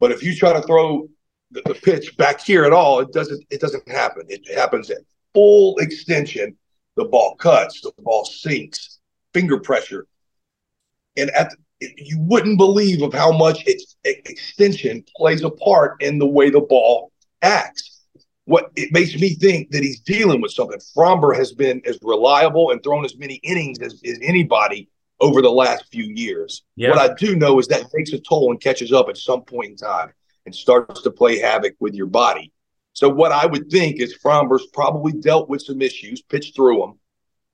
but if you try to throw the, the pitch back here at all, it doesn't it doesn't happen. It happens at full extension. The ball cuts, the ball sinks, finger pressure, and at the, you wouldn't believe of how much its extension plays a part in the way the ball acts. What it makes me think that he's dealing with something. Framber has been as reliable and thrown as many innings as, as anybody over the last few years. Yeah. What I do know is that takes a toll and catches up at some point in time and starts to play havoc with your body. So what I would think is Framber's probably dealt with some issues, pitched through them.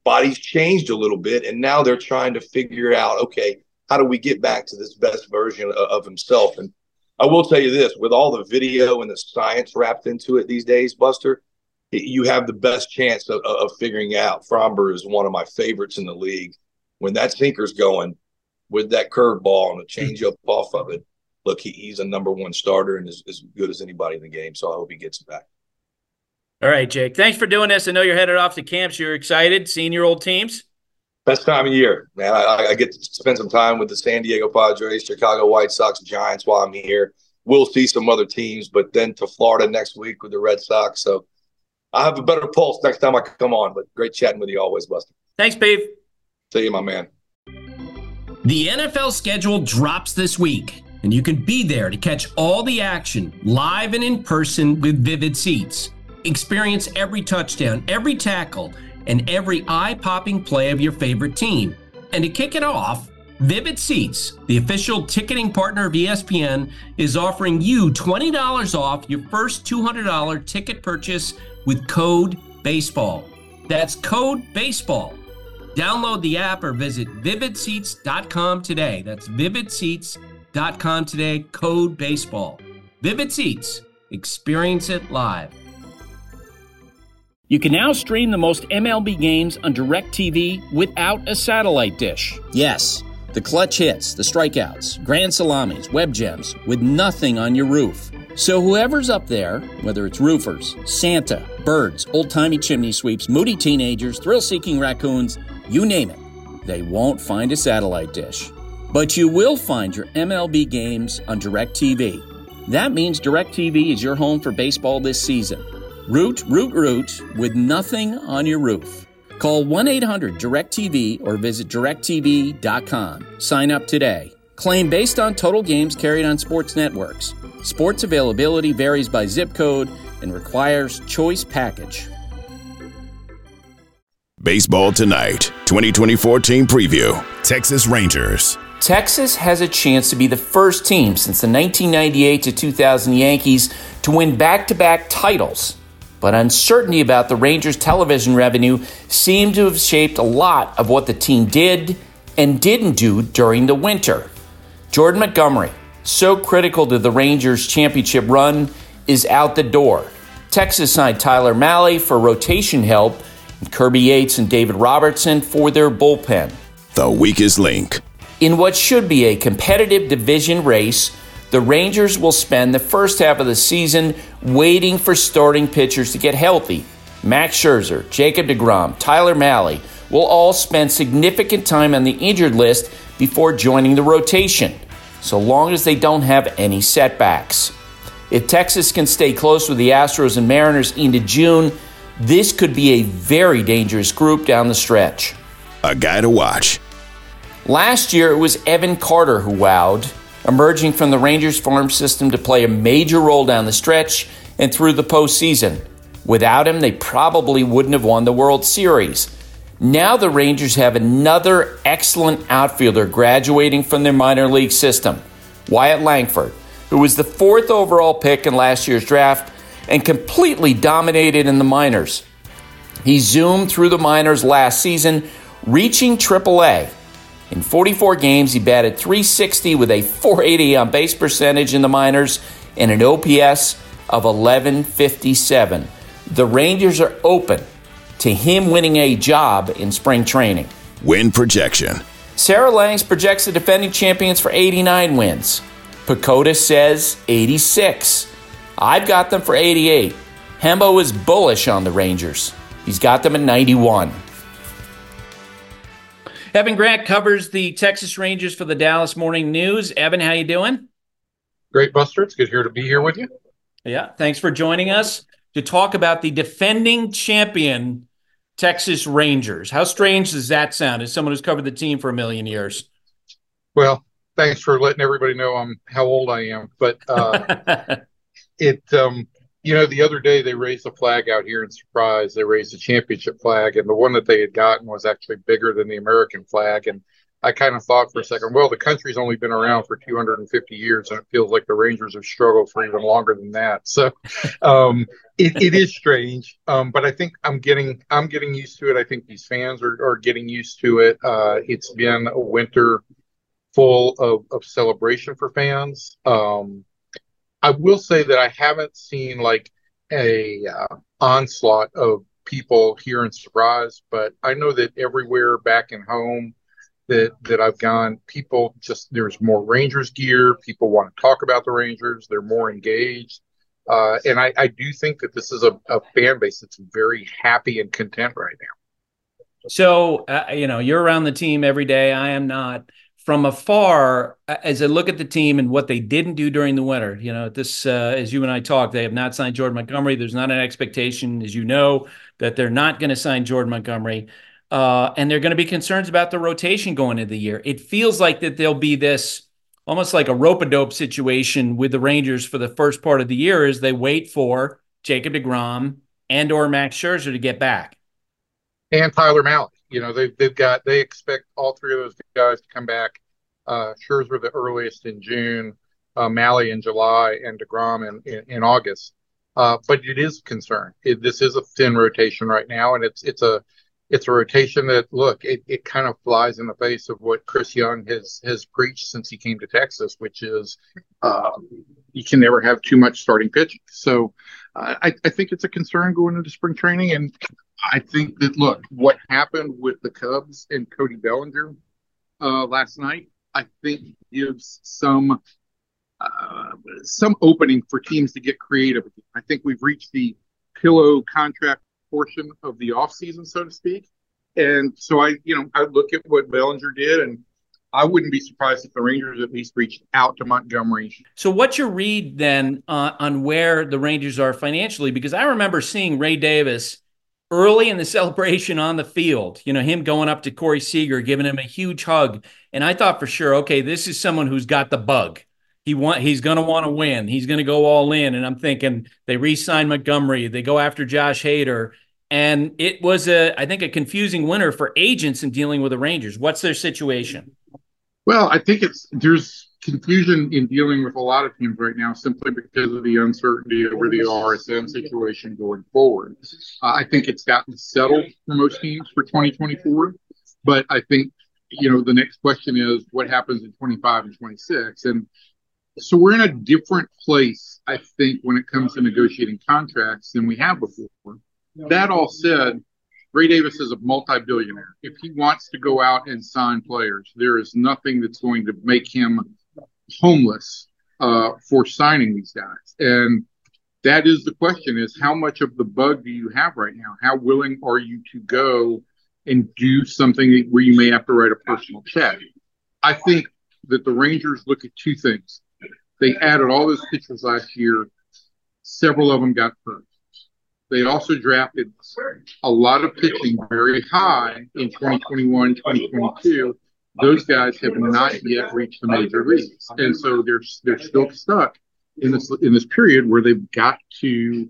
Body's changed a little bit, and now they're trying to figure out, okay, how do we get back to this best version of, of himself? And I will tell you this: with all the video and the science wrapped into it these days, Buster, you have the best chance of, of figuring out. Framber is one of my favorites in the league. When that sinker's going with that curveball and a changeup off of it, look, he, he's a number one starter and is as good as anybody in the game. So I hope he gets it back.
All right, Jake. Thanks for doing this. I know you're headed off to camps. You're excited seeing your old teams.
Best time of year, man. I, I get to spend some time with the San Diego Padres, Chicago White Sox, Giants while I'm here. We'll see some other teams, but then to Florida next week with the Red Sox. So I have a better pulse next time I come on. But great chatting with you always, Buster.
Thanks, Pave.
See you, my man.
The NFL schedule drops this week and you can be there to catch all the action live and in person with Vivid Seats. Experience every touchdown, every tackle, and every eye popping play of your favorite team. And to kick it off, Vivid Seats, the official ticketing partner of ESPN, is offering you $20 off your first $200 ticket purchase with code BASEBALL. That's code BASEBALL. Download the app or visit vividseats.com today. That's vividseats.com com today, code baseball. Vivid Seats, experience it live.
You can now stream the most MLB games on DirecTV without a satellite dish.
Yes, the clutch hits, the strikeouts, grand salamis, web gems, with nothing on your roof. So whoever's up there, whether it's roofers, Santa, birds, old timey chimney sweeps, moody teenagers, thrill seeking raccoons, you name it, they won't find a satellite dish. But you will find your MLB games on DirecTV. That means DirecTV is your home for baseball this season. Root, root, root with nothing on your roof. Call 1 800 DirecTV or visit directv.com. Sign up today. Claim based on total games carried on sports networks. Sports availability varies by zip code and requires choice package.
Baseball Tonight, 2024 team preview. Texas Rangers
Texas has a chance to be the first team since the 1998 to 2000 Yankees to win back to back titles. But uncertainty about the Rangers' television revenue seemed to have shaped a lot of what the team did and didn't do during the winter. Jordan Montgomery, so critical to the Rangers' championship run, is out the door. Texas signed Tyler Mahle for rotation help, and Kirby Yates and David Robertson for their bullpen.
The weakest link
in what should be a competitive division race, the Rangers will spend the first half of the season waiting for starting pitchers to get healthy. Max Scherzer, Jacob DeGrom, Tyler Mahle will all spend significant time on the injured list before joining the rotation, so long as they don't have any setbacks. If Texas can stay close with the Astros and Mariners into June, this could be a very dangerous group down the stretch.
A guy to watch
Last year, it was Evan Carter who wowed, emerging from the Rangers farm system to play a major role down the stretch and through the postseason. Without him, they probably wouldn't have won the World Series. Now the Rangers have another excellent outfielder graduating from their minor league system, Wyatt Langford, who was the fourth overall pick in last year's draft and completely dominated in the minors. He zoomed through the minors last season, reaching AAA in 44 games, he batted 360 with a 480 on base percentage in the minors and an OPS of 1157. The Rangers are open to him winning a job in spring training.
Win projection.
Sarah Langs projects the defending champions for 89 wins. PECOTA says 86. I've got them for 88. Hembo is bullish on the Rangers. He's got them at 91. Evan Grant covers the Texas Rangers for the Dallas Morning News. Evan, how you doing?
Great, Buster. It's good here to be here with you.
Yeah, thanks for joining us to talk about the defending champion Texas Rangers. How strange does that sound as someone who's covered the team for a million years?
Well, thanks for letting everybody know I'm how old I am. But uh, it, um, you know, the other day they raised a flag out here in Surprise. They raised a championship flag, and the one that they had gotten was actually bigger than the American flag. And I kind of thought for a second, well, the country's only been around for 250 years, and it feels like the Rangers have struggled for even longer than that. So um, it, it is strange, um, but I think I'm getting I'm getting used to it. I think these fans are, are getting used to it. Uh, it's been a winter full of, of celebration for fans. Um, I will say that I haven't seen like a uh, onslaught of people here in Surprise, but I know that everywhere back in home that that I've gone, people just there's more Rangers gear. People want to talk about the Rangers. They're more engaged, uh, and I, I do think that this is a, a fan base that's very happy and content right now.
So uh, you know you're around the team every day. I am not. From afar, as I look at the team and what they didn't do during the winter, you know, this uh, as you and I talk, they have not signed Jordan Montgomery. There's not an expectation, as you know, that they're not going to sign Jordan Montgomery. Uh, and they're going to be concerns about the rotation going into the year. It feels like that there'll be this almost like a rope a dope situation with the Rangers for the first part of the year as they wait for Jacob DeGrom and or Max Scherzer to get back.
And Tyler Mahle. You know, they've, they've got, they expect all three of those guys to come back. Uh, Scherzer the earliest in June, uh, Mahle in July, and DeGrom in, in, in August. Uh, but it is a concern. It, this is a thin rotation right now, and it's it's a it's a rotation that look it, it kind of flies in the face of what Chris Young has has preached since he came to Texas, which is uh, you can never have too much starting pitching. So uh, I, I think it's a concern going into spring training, and I think that look what happened with the Cubs and Cody Bellinger uh, last night. I think gives some uh, some opening for teams to get creative. I think we've reached the pillow contract portion of the offseason, so to speak. And so I, you know, I look at what Bellinger did, and I wouldn't be surprised if the Rangers at least reached out to Montgomery.
So, what's your read then uh, on where the Rangers are financially? Because I remember seeing Ray Davis early in the celebration on the field, you know, him going up to Corey Seager, giving him a huge hug. And I thought for sure, okay, this is someone who's got the bug. He want he's going to want to win. He's going to go all in. And I'm thinking they re-sign Montgomery. They go after Josh Hader, and it was a I think a confusing winter for agents in dealing with the Rangers. What's their situation?
Well, I think it's there's confusion in dealing with a lot of teams right now simply because of the uncertainty over the RSN situation going forward. Uh, I think it's gotten settled for most teams for 2024, but I think you know the next question is what happens in 25 and 26 and so we're in a different place, I think, when it comes to negotiating contracts than we have before. That all said, Ray Davis is a multi-billionaire. If he wants to go out and sign players, there is nothing that's going to make him homeless uh, for signing these guys. And that is the question: is how much of the bug do you have right now? How willing are you to go and do something where you may have to write a personal check? I think that the Rangers look at two things. They added all those pitchers last year. Several of them got hurt. They also drafted a lot of pitching very high in 2021, 2022. Those guys have not yet reached the major leagues, and so they're they're still stuck in this in this period where they've got to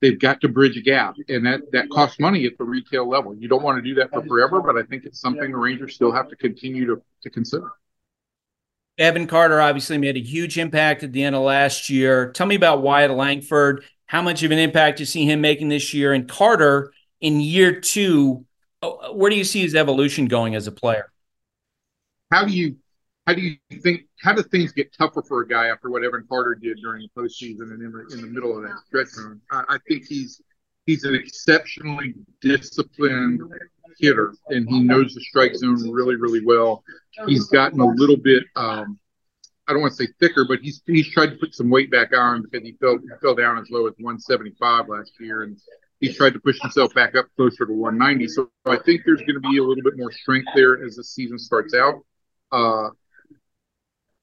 they've got to bridge a gap, and that that costs money at the retail level. You don't want to do that for forever, but I think it's something the Rangers still have to continue to to consider.
Evan Carter obviously made a huge impact at the end of last year. Tell me about Wyatt Langford, how much of an impact you see him making this year, and Carter in year two. Uh, where do you see his evolution going as a player?
How do you how do you think how do things get tougher for a guy after what Evan Carter did during the postseason and in the, in the middle of that stretch run? I, I think he's he's an exceptionally disciplined hitter and he knows the strike zone really, really well. He's gotten a little bit, um, I don't want to say thicker, but he's he's tried to put some weight back on because he fell he fell down as low as 175 last year, and he's tried to push himself back up closer to 190. So I think there's going to be a little bit more strength there as the season starts out. Uh,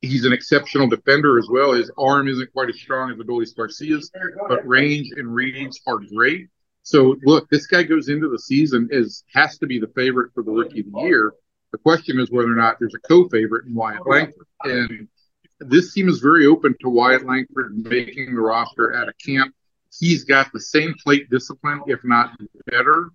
he's an exceptional defender as well. His arm isn't quite as strong as Adolis Garcia's, but range and readings are great. So look, this guy goes into the season as has to be the favorite for the rookie of the year. The question is whether or not there's a co-favorite in Wyatt Langford. And this team is very open to Wyatt Langford making the roster at a camp. He's got the same plate discipline, if not better,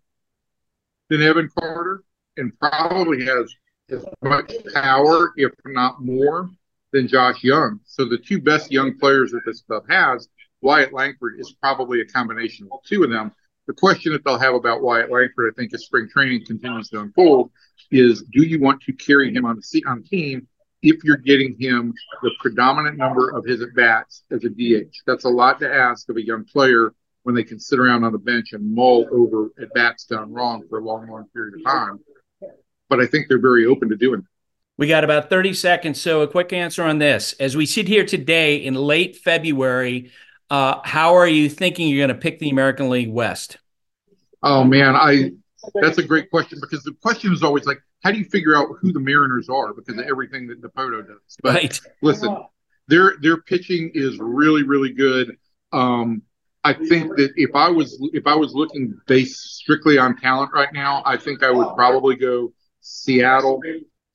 than Evan Carter, and probably has as much power, if not more, than Josh Jung. So the two best young players that this club has, Wyatt Langford is probably a combination of two of them. The question that they'll have about Wyatt Langford, I think, as spring training continues to unfold, is do you want to carry him on the on team if you're getting him the predominant number of his at bats as a DH? That's a lot to ask of a young player when they can sit around on the bench and mull over at bats done wrong for a long, long period of time. But I think they're very open to doing it.
We got about 30 seconds. So, a quick answer on this. As we sit here today in late February, uh, how are you thinking you're going to pick the American League West?
Oh, man. I that's a great question because the question is always like, how do you figure out who the Mariners are because of everything that Dipoto does? But
right.
listen, their their pitching is really really good. Um, I think that if I was if I was looking based strictly on talent right now, I think I would probably go Seattle,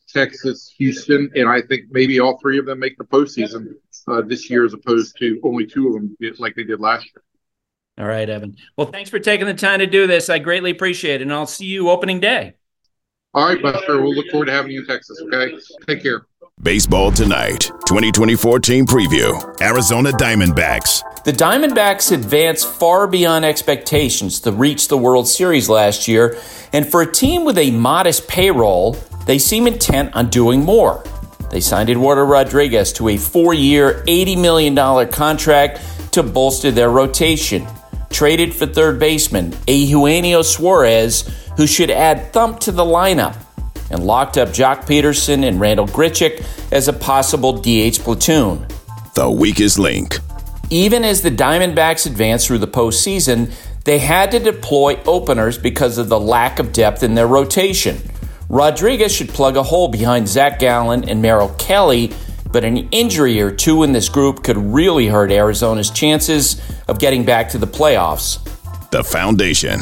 Texas, Houston, and I think maybe all three of them make the postseason uh, this year as opposed to only two of them like they did last year.
All right, Evan. Well, thanks for taking the time to do this. I greatly appreciate it, and I'll see you opening day.
All right, Buster. We'll look forward to having you in Texas. Okay. Take care.
Baseball Tonight, 2024 team preview. Arizona Diamondbacks.
The Diamondbacks advanced far beyond expectations to reach the World Series last year, and for a team with a modest payroll, they seem intent on doing more. They signed Eduardo Rodriguez to a four year, $80 million contract to bolster their rotation. Traded for third baseman Eugenio Suarez, who should add thump to the lineup, and locked up Joc Pederson and Randal Grichuk as a possible DH platoon.
The weakest link.
Even as the Diamondbacks advanced through the postseason, they had to deploy openers because of the lack of depth in their rotation. Rodriguez should plug a hole behind Zach Gallen and Merrill Kelly, but an injury or two in this group could really hurt Arizona's chances of getting back to the playoffs.
The Foundation.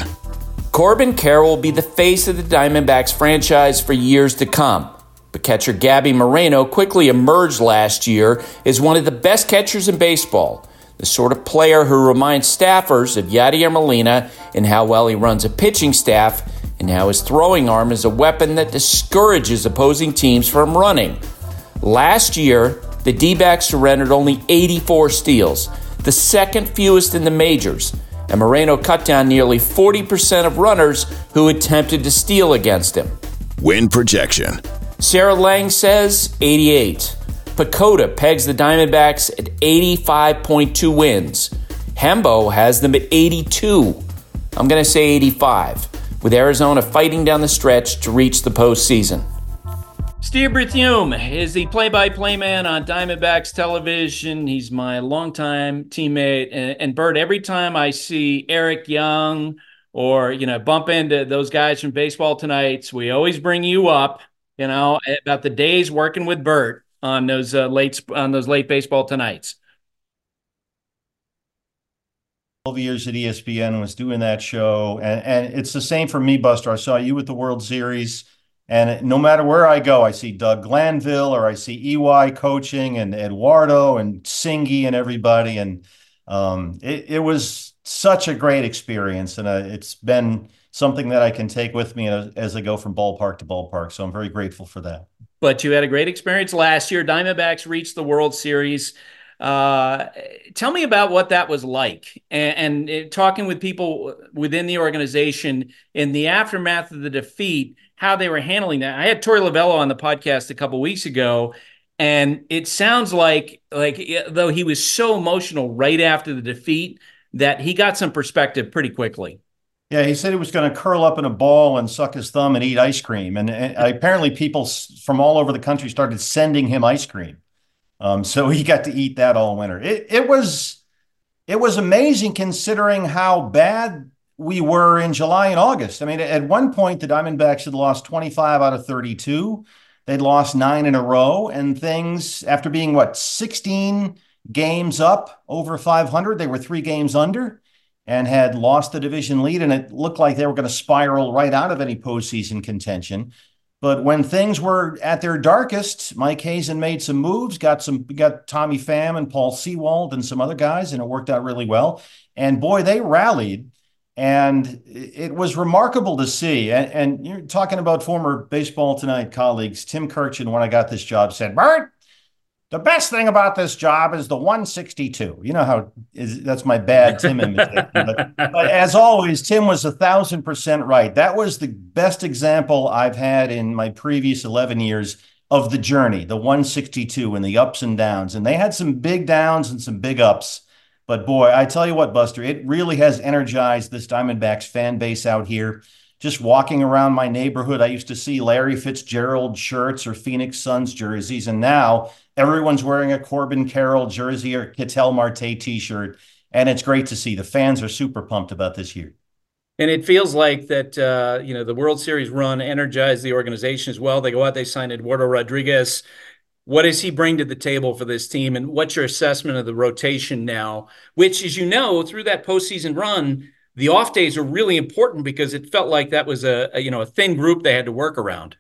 Corbin Carroll will be the face of the Diamondbacks franchise for years to come. But catcher Gabby Moreno quickly emerged last year as one of the best catchers in baseball, the sort of player who reminds staffers of Yadier Molina and how well he runs a pitching staff and how his throwing arm is a weapon that discourages opposing teams from running. Last year, the D backs surrendered only 84 steals, the second fewest in the majors, and Moreno cut down nearly 40% of runners who attempted to steal against him.
Win projection.
Sarah Lang says 88. PECOTA pegs the Diamondbacks at 85.2 wins. Hembo has them at 82. I'm going to say 85 with Arizona fighting down the stretch to reach the postseason.
Steve Berthieume is the play-by-play man on Diamondbacks television. He's my longtime teammate, and, Bert. Every time I see Eric Young or you know bump into those guys from Baseball Tonight's, we always bring you up. You know about the days working with Bert on those uh, late on those late Baseball Tonights.
12 years at ESPN was doing that show. And, and it's the same for me, Buster. I saw you at the World Series. And no matter where I go, I see Doug Glanville or I see EY coaching and Eduardo and Singy and everybody. And um, it, it, was such a great experience. And uh, it's been something that I can take with me as, as I go from ballpark to ballpark. So I'm very grateful for that.
But you had a great experience last year. Diamondbacks reached the World Series. Uh, tell me about what that was like and, and, uh, talking with people within the organization in the aftermath of the defeat, how they were handling that. I had Torey Lovullo on the podcast a couple weeks ago, and it sounds like like though he was so emotional right after the defeat that he got some perspective pretty quickly.
Yeah, he said he was going to curl up in a ball and suck his thumb and eat ice cream, and, and apparently people from all over the country started sending him ice cream. Um, so he got to eat that all winter. It, it was it was amazing considering how bad we were in July and August. I mean, at one point, the Diamondbacks had lost 25 out of 32. They'd lost nine in a row, and things, after being what, 16 games up over 500, they were three games under and had lost the division lead, and it looked like they were going to spiral right out of any postseason contention. But when things were at their darkest, Mike Hazen made some moves, got some got Tommy Pham and Paul Sewald and some other guys, and it worked out really well. And boy, they rallied. And it was remarkable to see. And, and you're talking about former baseball tonight colleagues. Tim Kurkjian, when I got this job, said, Bert, the best thing about this job is the 162. You know how is, that's my bad Tim imitation. but, but, as always, Tim was a thousand percent right. That was the best example I've had in my previous 11 years of the journey, the 162 and the ups and downs. And they had some big downs and some big ups. But boy, I tell you what, Buster, it really has energized this Diamondbacks fan base out here just walking around my neighborhood, I used to see Larry Fitzgerald shirts or Phoenix Suns jerseys. And now everyone's wearing a Corbin Carroll jersey or Ketel Marte t shirt. And it's great to see. The fans are super pumped about this year.
And it feels like that, uh, you know, the World Series run energized the organization as well. They go out, they sign Eduardo Rodriguez. What does he bring to the table for this team? And what's your assessment of the rotation now? Which, as you know, through that postseason run, the off days are really important because it felt like that was a, a, you know a thin group they had to work around.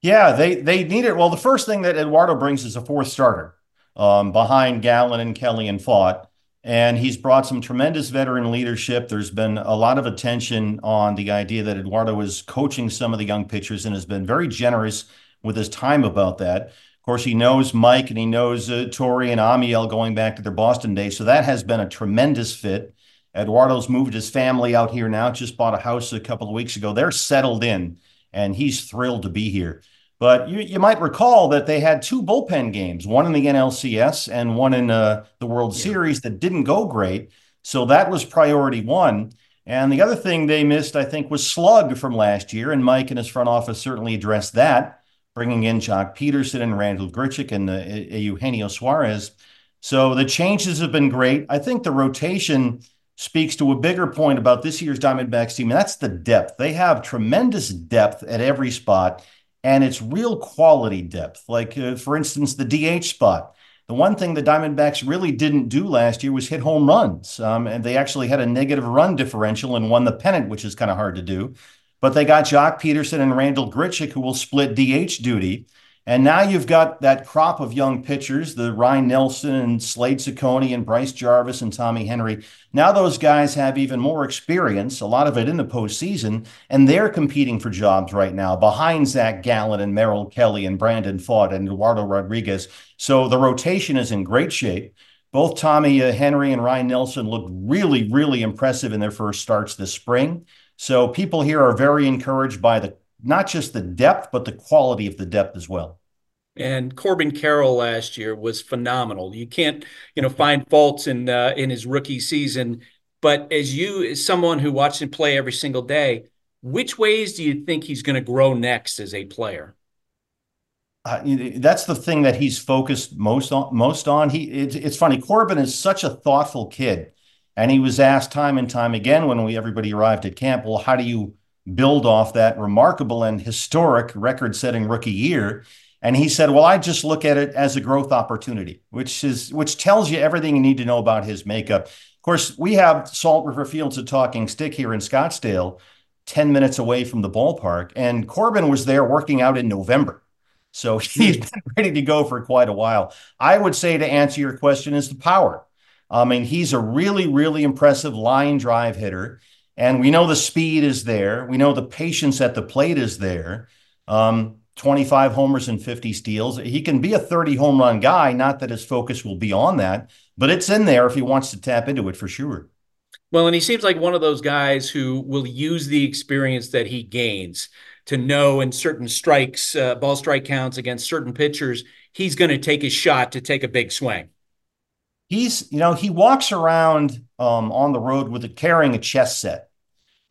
Yeah, they they need it. Well, the first thing that Eduardo brings is a fourth starter um, behind Gallen and Kelly and Pfaadt. And he's brought some tremendous veteran leadership. There's been a lot of attention on the idea that Eduardo is coaching some of the young pitchers and has been very generous with his time about that. Of course, he knows Mike and he knows uh, Torey and Amiel going back to their Boston days. So that has been a tremendous fit. Eduardo's moved his family out here now, just bought a house a couple of weeks ago. They're settled in, and he's thrilled to be here. But you, you might recall that they had two bullpen games, one in the NLCS and one in uh, the World yeah. Series that didn't go great. So that was priority one. And the other thing they missed, I think, was slug from last year. And Mike and his front office certainly addressed that, bringing in Joc Pederson and Randal Grichuk and uh, Eugenio Suarez. So the changes have been great. I think the rotation – speaks to a bigger point about this year's Diamondbacks team, and that's the depth. They have tremendous depth at every spot, and it's real quality depth. Like, uh, for instance, the DH spot. The one thing the Diamondbacks really didn't do last year was hit home runs. Um, and they actually had a negative run differential and won the pennant, which is kind of hard to do. But they got Joc Pederson and Randal Grichuk, who will split DH duty. And now you've got that crop of young pitchers, the Ryan Nelson and Slade Cecconi and Bryce Jarvis and Tommy Henry. Now those guys have even more experience, a lot of it in the postseason, and they're competing for jobs right now behind Zach Gallen and Merrill Kelly and Brandon Pfaadt and Eduardo Rodriguez. So the rotation is in great shape. Both Tommy uh, Henry and Ryan Nelson looked really, really impressive in their first starts this spring. So people here are very encouraged by the not just the depth, but the quality of the depth as well.
And Corbin Carroll last year was phenomenal. You can't, you know, find faults in uh, in his rookie season. But as you, as someone who watched him play every single day, which ways do you think he's going to grow next as a player?
Uh, that's the thing that he's focused most on. Most on. He. It, it's funny. Corbin is such a thoughtful kid, and he was asked time and time again when we everybody arrived at camp. Well, how do you build off that remarkable and historic record setting rookie year. And he said, Well, I just look at it as a growth opportunity, which is which tells you everything you need to know about his makeup. Of course, we have Salt River Fields a talking stick here in Scottsdale, 10 minutes away from the ballpark. And Corbin was there working out in November. So he's hmm. been ready to go for quite a while. I would say to answer your question is the power. I mean, he's a really, really impressive line drive hitter. And we know the speed is there. We know the patience at the plate is there. Um, 25 homers and 50 steals. He can be a 30 home run guy, not that his focus will be on that, but it's in there if he wants to tap into it for sure.
Well, and he seems like one of those guys who will use the experience that he gains to know in certain strikes, uh, ball strike counts against certain pitchers, he's going to take his shot to take a big swing.
He's, you know, he walks around um, on the road with a, carrying a chess set.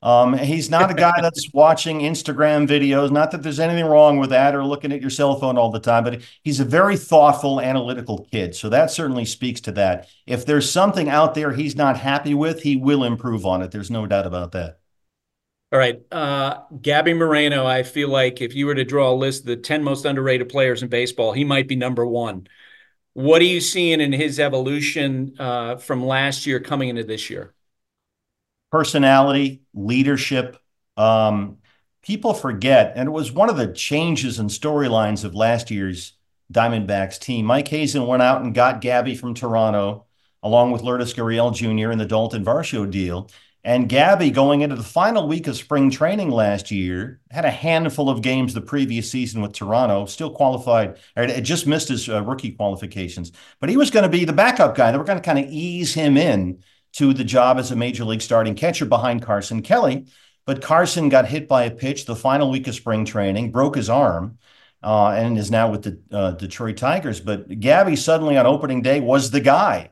Um, he's not a guy that's watching Instagram videos. Not that there's anything wrong with that or looking at your cell phone all the time, but he's a very thoughtful, analytical kid. So that certainly speaks to that. If there's something out there he's not happy with, he will improve on it. There's no doubt about that.
All right. Uh, Gabby Moreno, I feel like if you were to draw a list of the 10 most underrated players in baseball, he might be number one. What are you seeing in his evolution uh, from last year coming into this year?
Personality, leadership. Um, people forget, and it was one of the changes and storylines of last year's Diamondbacks team. Mike Hazen went out and got Gabby from Toronto, along with Lourdes Gurriel Jr. in the Dalton Varsho deal. And Gabby, going into the final week of spring training last year, had a handful of games the previous season with Toronto, still qualified, or just missed his uh, rookie qualifications. But he was going to be the backup guy. They were going to kind of ease him in to the job as a major league starting catcher behind Carson Kelly. But Carson got hit by a pitch the final week of spring training, broke his arm, uh, and is now with the uh, Detroit Tigers. But Gabby suddenly on opening day was the guy.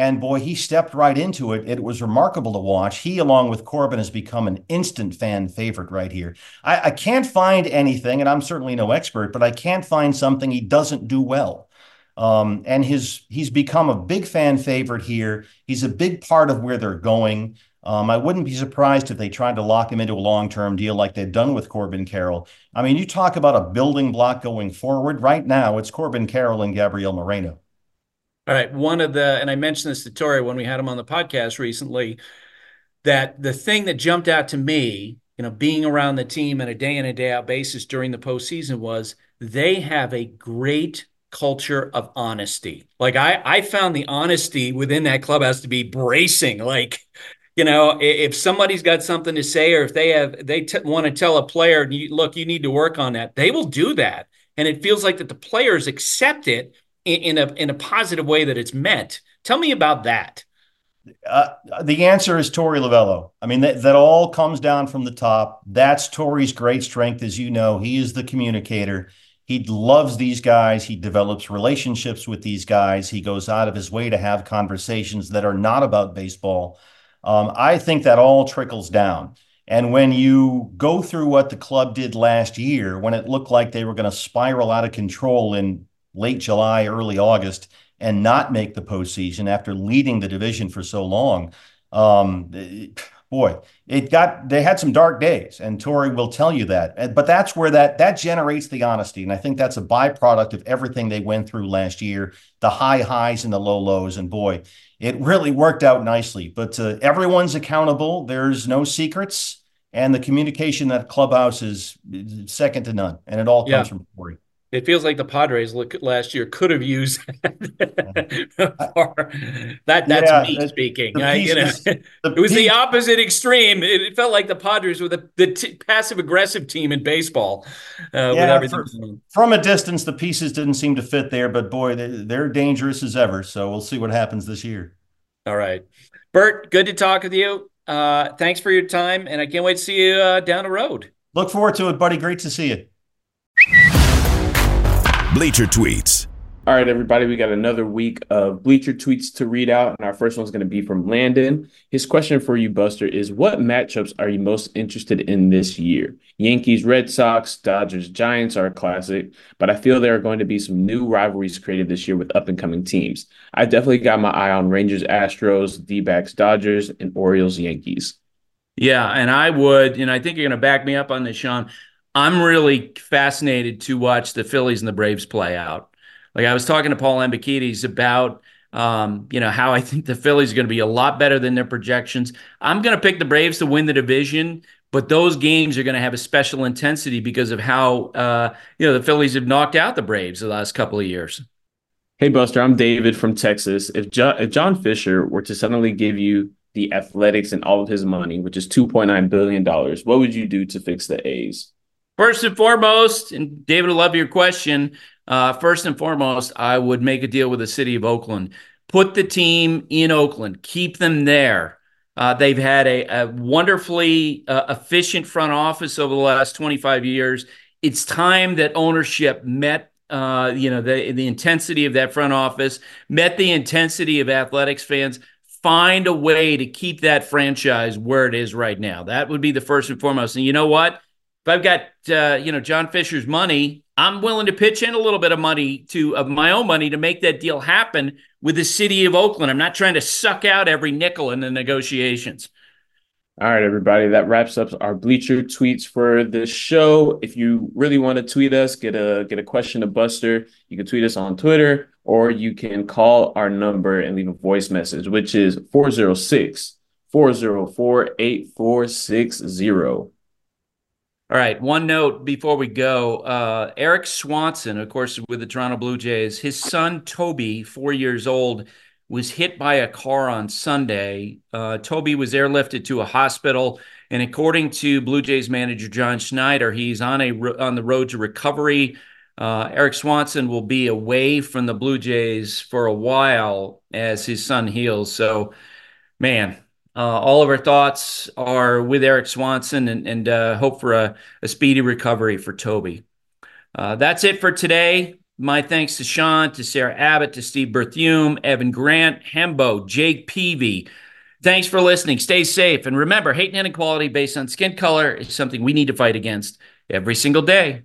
And boy, he stepped right into it. It was remarkable to watch. He, along with Corbin, has become an instant fan favorite right here. I, I can't find anything, and I'm certainly no expert, but I can't find something he doesn't do well. Um, and his he's become a big fan favorite here. He's a big part of where they're going. Um, I wouldn't be surprised if they tried to lock him into a long term deal like they've done with Corbin Carroll. I mean, you talk about a building block going forward. Right now, it's Corbin Carroll and Gabriel Moreno.
All right. One of the, and I mentioned this to Torey when we had him on the podcast recently, that the thing that jumped out to me, you know, being around the team on a day in and day out basis during the postseason was they have a great culture of honesty. Like I, I found the honesty within that clubhouse to be bracing. Like, you know, if somebody's got something to say, or if they have, they t- want to tell a player, look, you need to work on that. They will do that, and it feels like that the players accept it in, a in a positive way that it's meant. Tell me about that.
Uh, the answer is Torey Lovullo. I mean, that, that all comes down from the top. That's Torey's great strength, as you know. He is the communicator. He loves these guys. He develops relationships with these guys. He goes out of his way to have conversations that are not about baseball. Um, I think that all trickles down. And when you go through what the club did last year, when it looked like they were going to spiral out of control in late July, early August, and not make the postseason after leading the division for so long. Um, boy, it got they had some dark days, and Torey will tell you that. But that's where that that generates the honesty, and I think that's a byproduct of everything they went through last year, the high highs and the low lows. And boy, it really worked out nicely. But uh, everyone's accountable. There's no secrets, and the communication that clubhouse is second to none, and it all comes yeah. from Torey
it feels like the Padres look last year could have used that. That's yeah, me speaking. you know, it was the opposite extreme. It, felt like the Padres were the, the t- passive aggressive team in baseball. Uh, yeah,
for, from a distance, the pieces didn't seem to fit there, but boy, they, they're dangerous as ever. So we'll see what happens this year.
All right, Bert. Good to talk with you. Uh, thanks for your time, and I can't wait to see you uh, down the road.
Look forward to it, buddy. Great to see you.
Bleacher Tweets.
All right, everybody, we got another week of Bleacher Tweets to read out. And our first one's going to be from Landon. His question for you, Buster, is what matchups are you most interested in this year? Yankees, Red Sox, Dodgers, Giants are a classic, but I feel there are going to be some new rivalries created this year with up and coming teams. I definitely got my eye on Rangers, Astros, D backs, Dodgers, and Orioles, Yankees.
Yeah, and I would, and I think you're going to back me up on this, Sean. I'm really fascinated to watch the Phillies and the Braves play out. Like I was talking to Paul Hembekides about, um, you know, how I think the Phillies are going to be a lot better than their projections. I'm going to pick the Braves to win the division, but those games are going to have a special intensity because of how, uh, you know, the Phillies have knocked out the Braves the last couple of years.
Hey, Buster, I'm David from Texas. If, jo- if John Fisher were to suddenly give you the athletics and all of his money, which is $2.9 billion, what would you do to fix the A's?
First and foremost, and David, I love your question. Uh, first and foremost, I would make a deal with the city of Oakland. Put the team in Oakland, keep them there. Uh, they've had a, a wonderfully uh, efficient front office over the last 25 years. It's time that ownership met, uh, you know, the the intensity of that front office, met the intensity of athletics fans. Find a way to keep that franchise where it is right now. That would be the first and foremost. And you know what? If I've got uh, you know John Fisher's money, I'm willing to pitch in a little bit of money to of my own money to make that deal happen with the city of Oakland. I'm not trying to suck out every nickel in the negotiations.
All right, everybody. That wraps up our bleacher tweets for the show. If you really want to tweet us, get a get a question to Buster, you can tweet us on Twitter or you can call our number and leave a voice message, which is 406 404 8460.
All right. One note before we go uh, Erik Swanson, of course, with the Toronto Blue Jays, his son, Toby, four years old, was hit by a car on Sunday. Uh, Toby was airlifted to a hospital, and according to Blue Jays manager John Schneider, he's on a on the road to recovery. Uh, Erik Swanson will be away from the Blue Jays for a while as his son heals. So, man, uh, all of our thoughts are with Erik Swanson, and, and uh, hope for a, a, speedy recovery for Toby. Uh, that's it for today. My thanks to Sean, to Sarah Abbott, to Steve Berthieume, Evan Grant, Hembo, Jake Peavy. Thanks for listening. Stay safe. And remember, hate and inequality based on skin color is something we need to fight against every single day.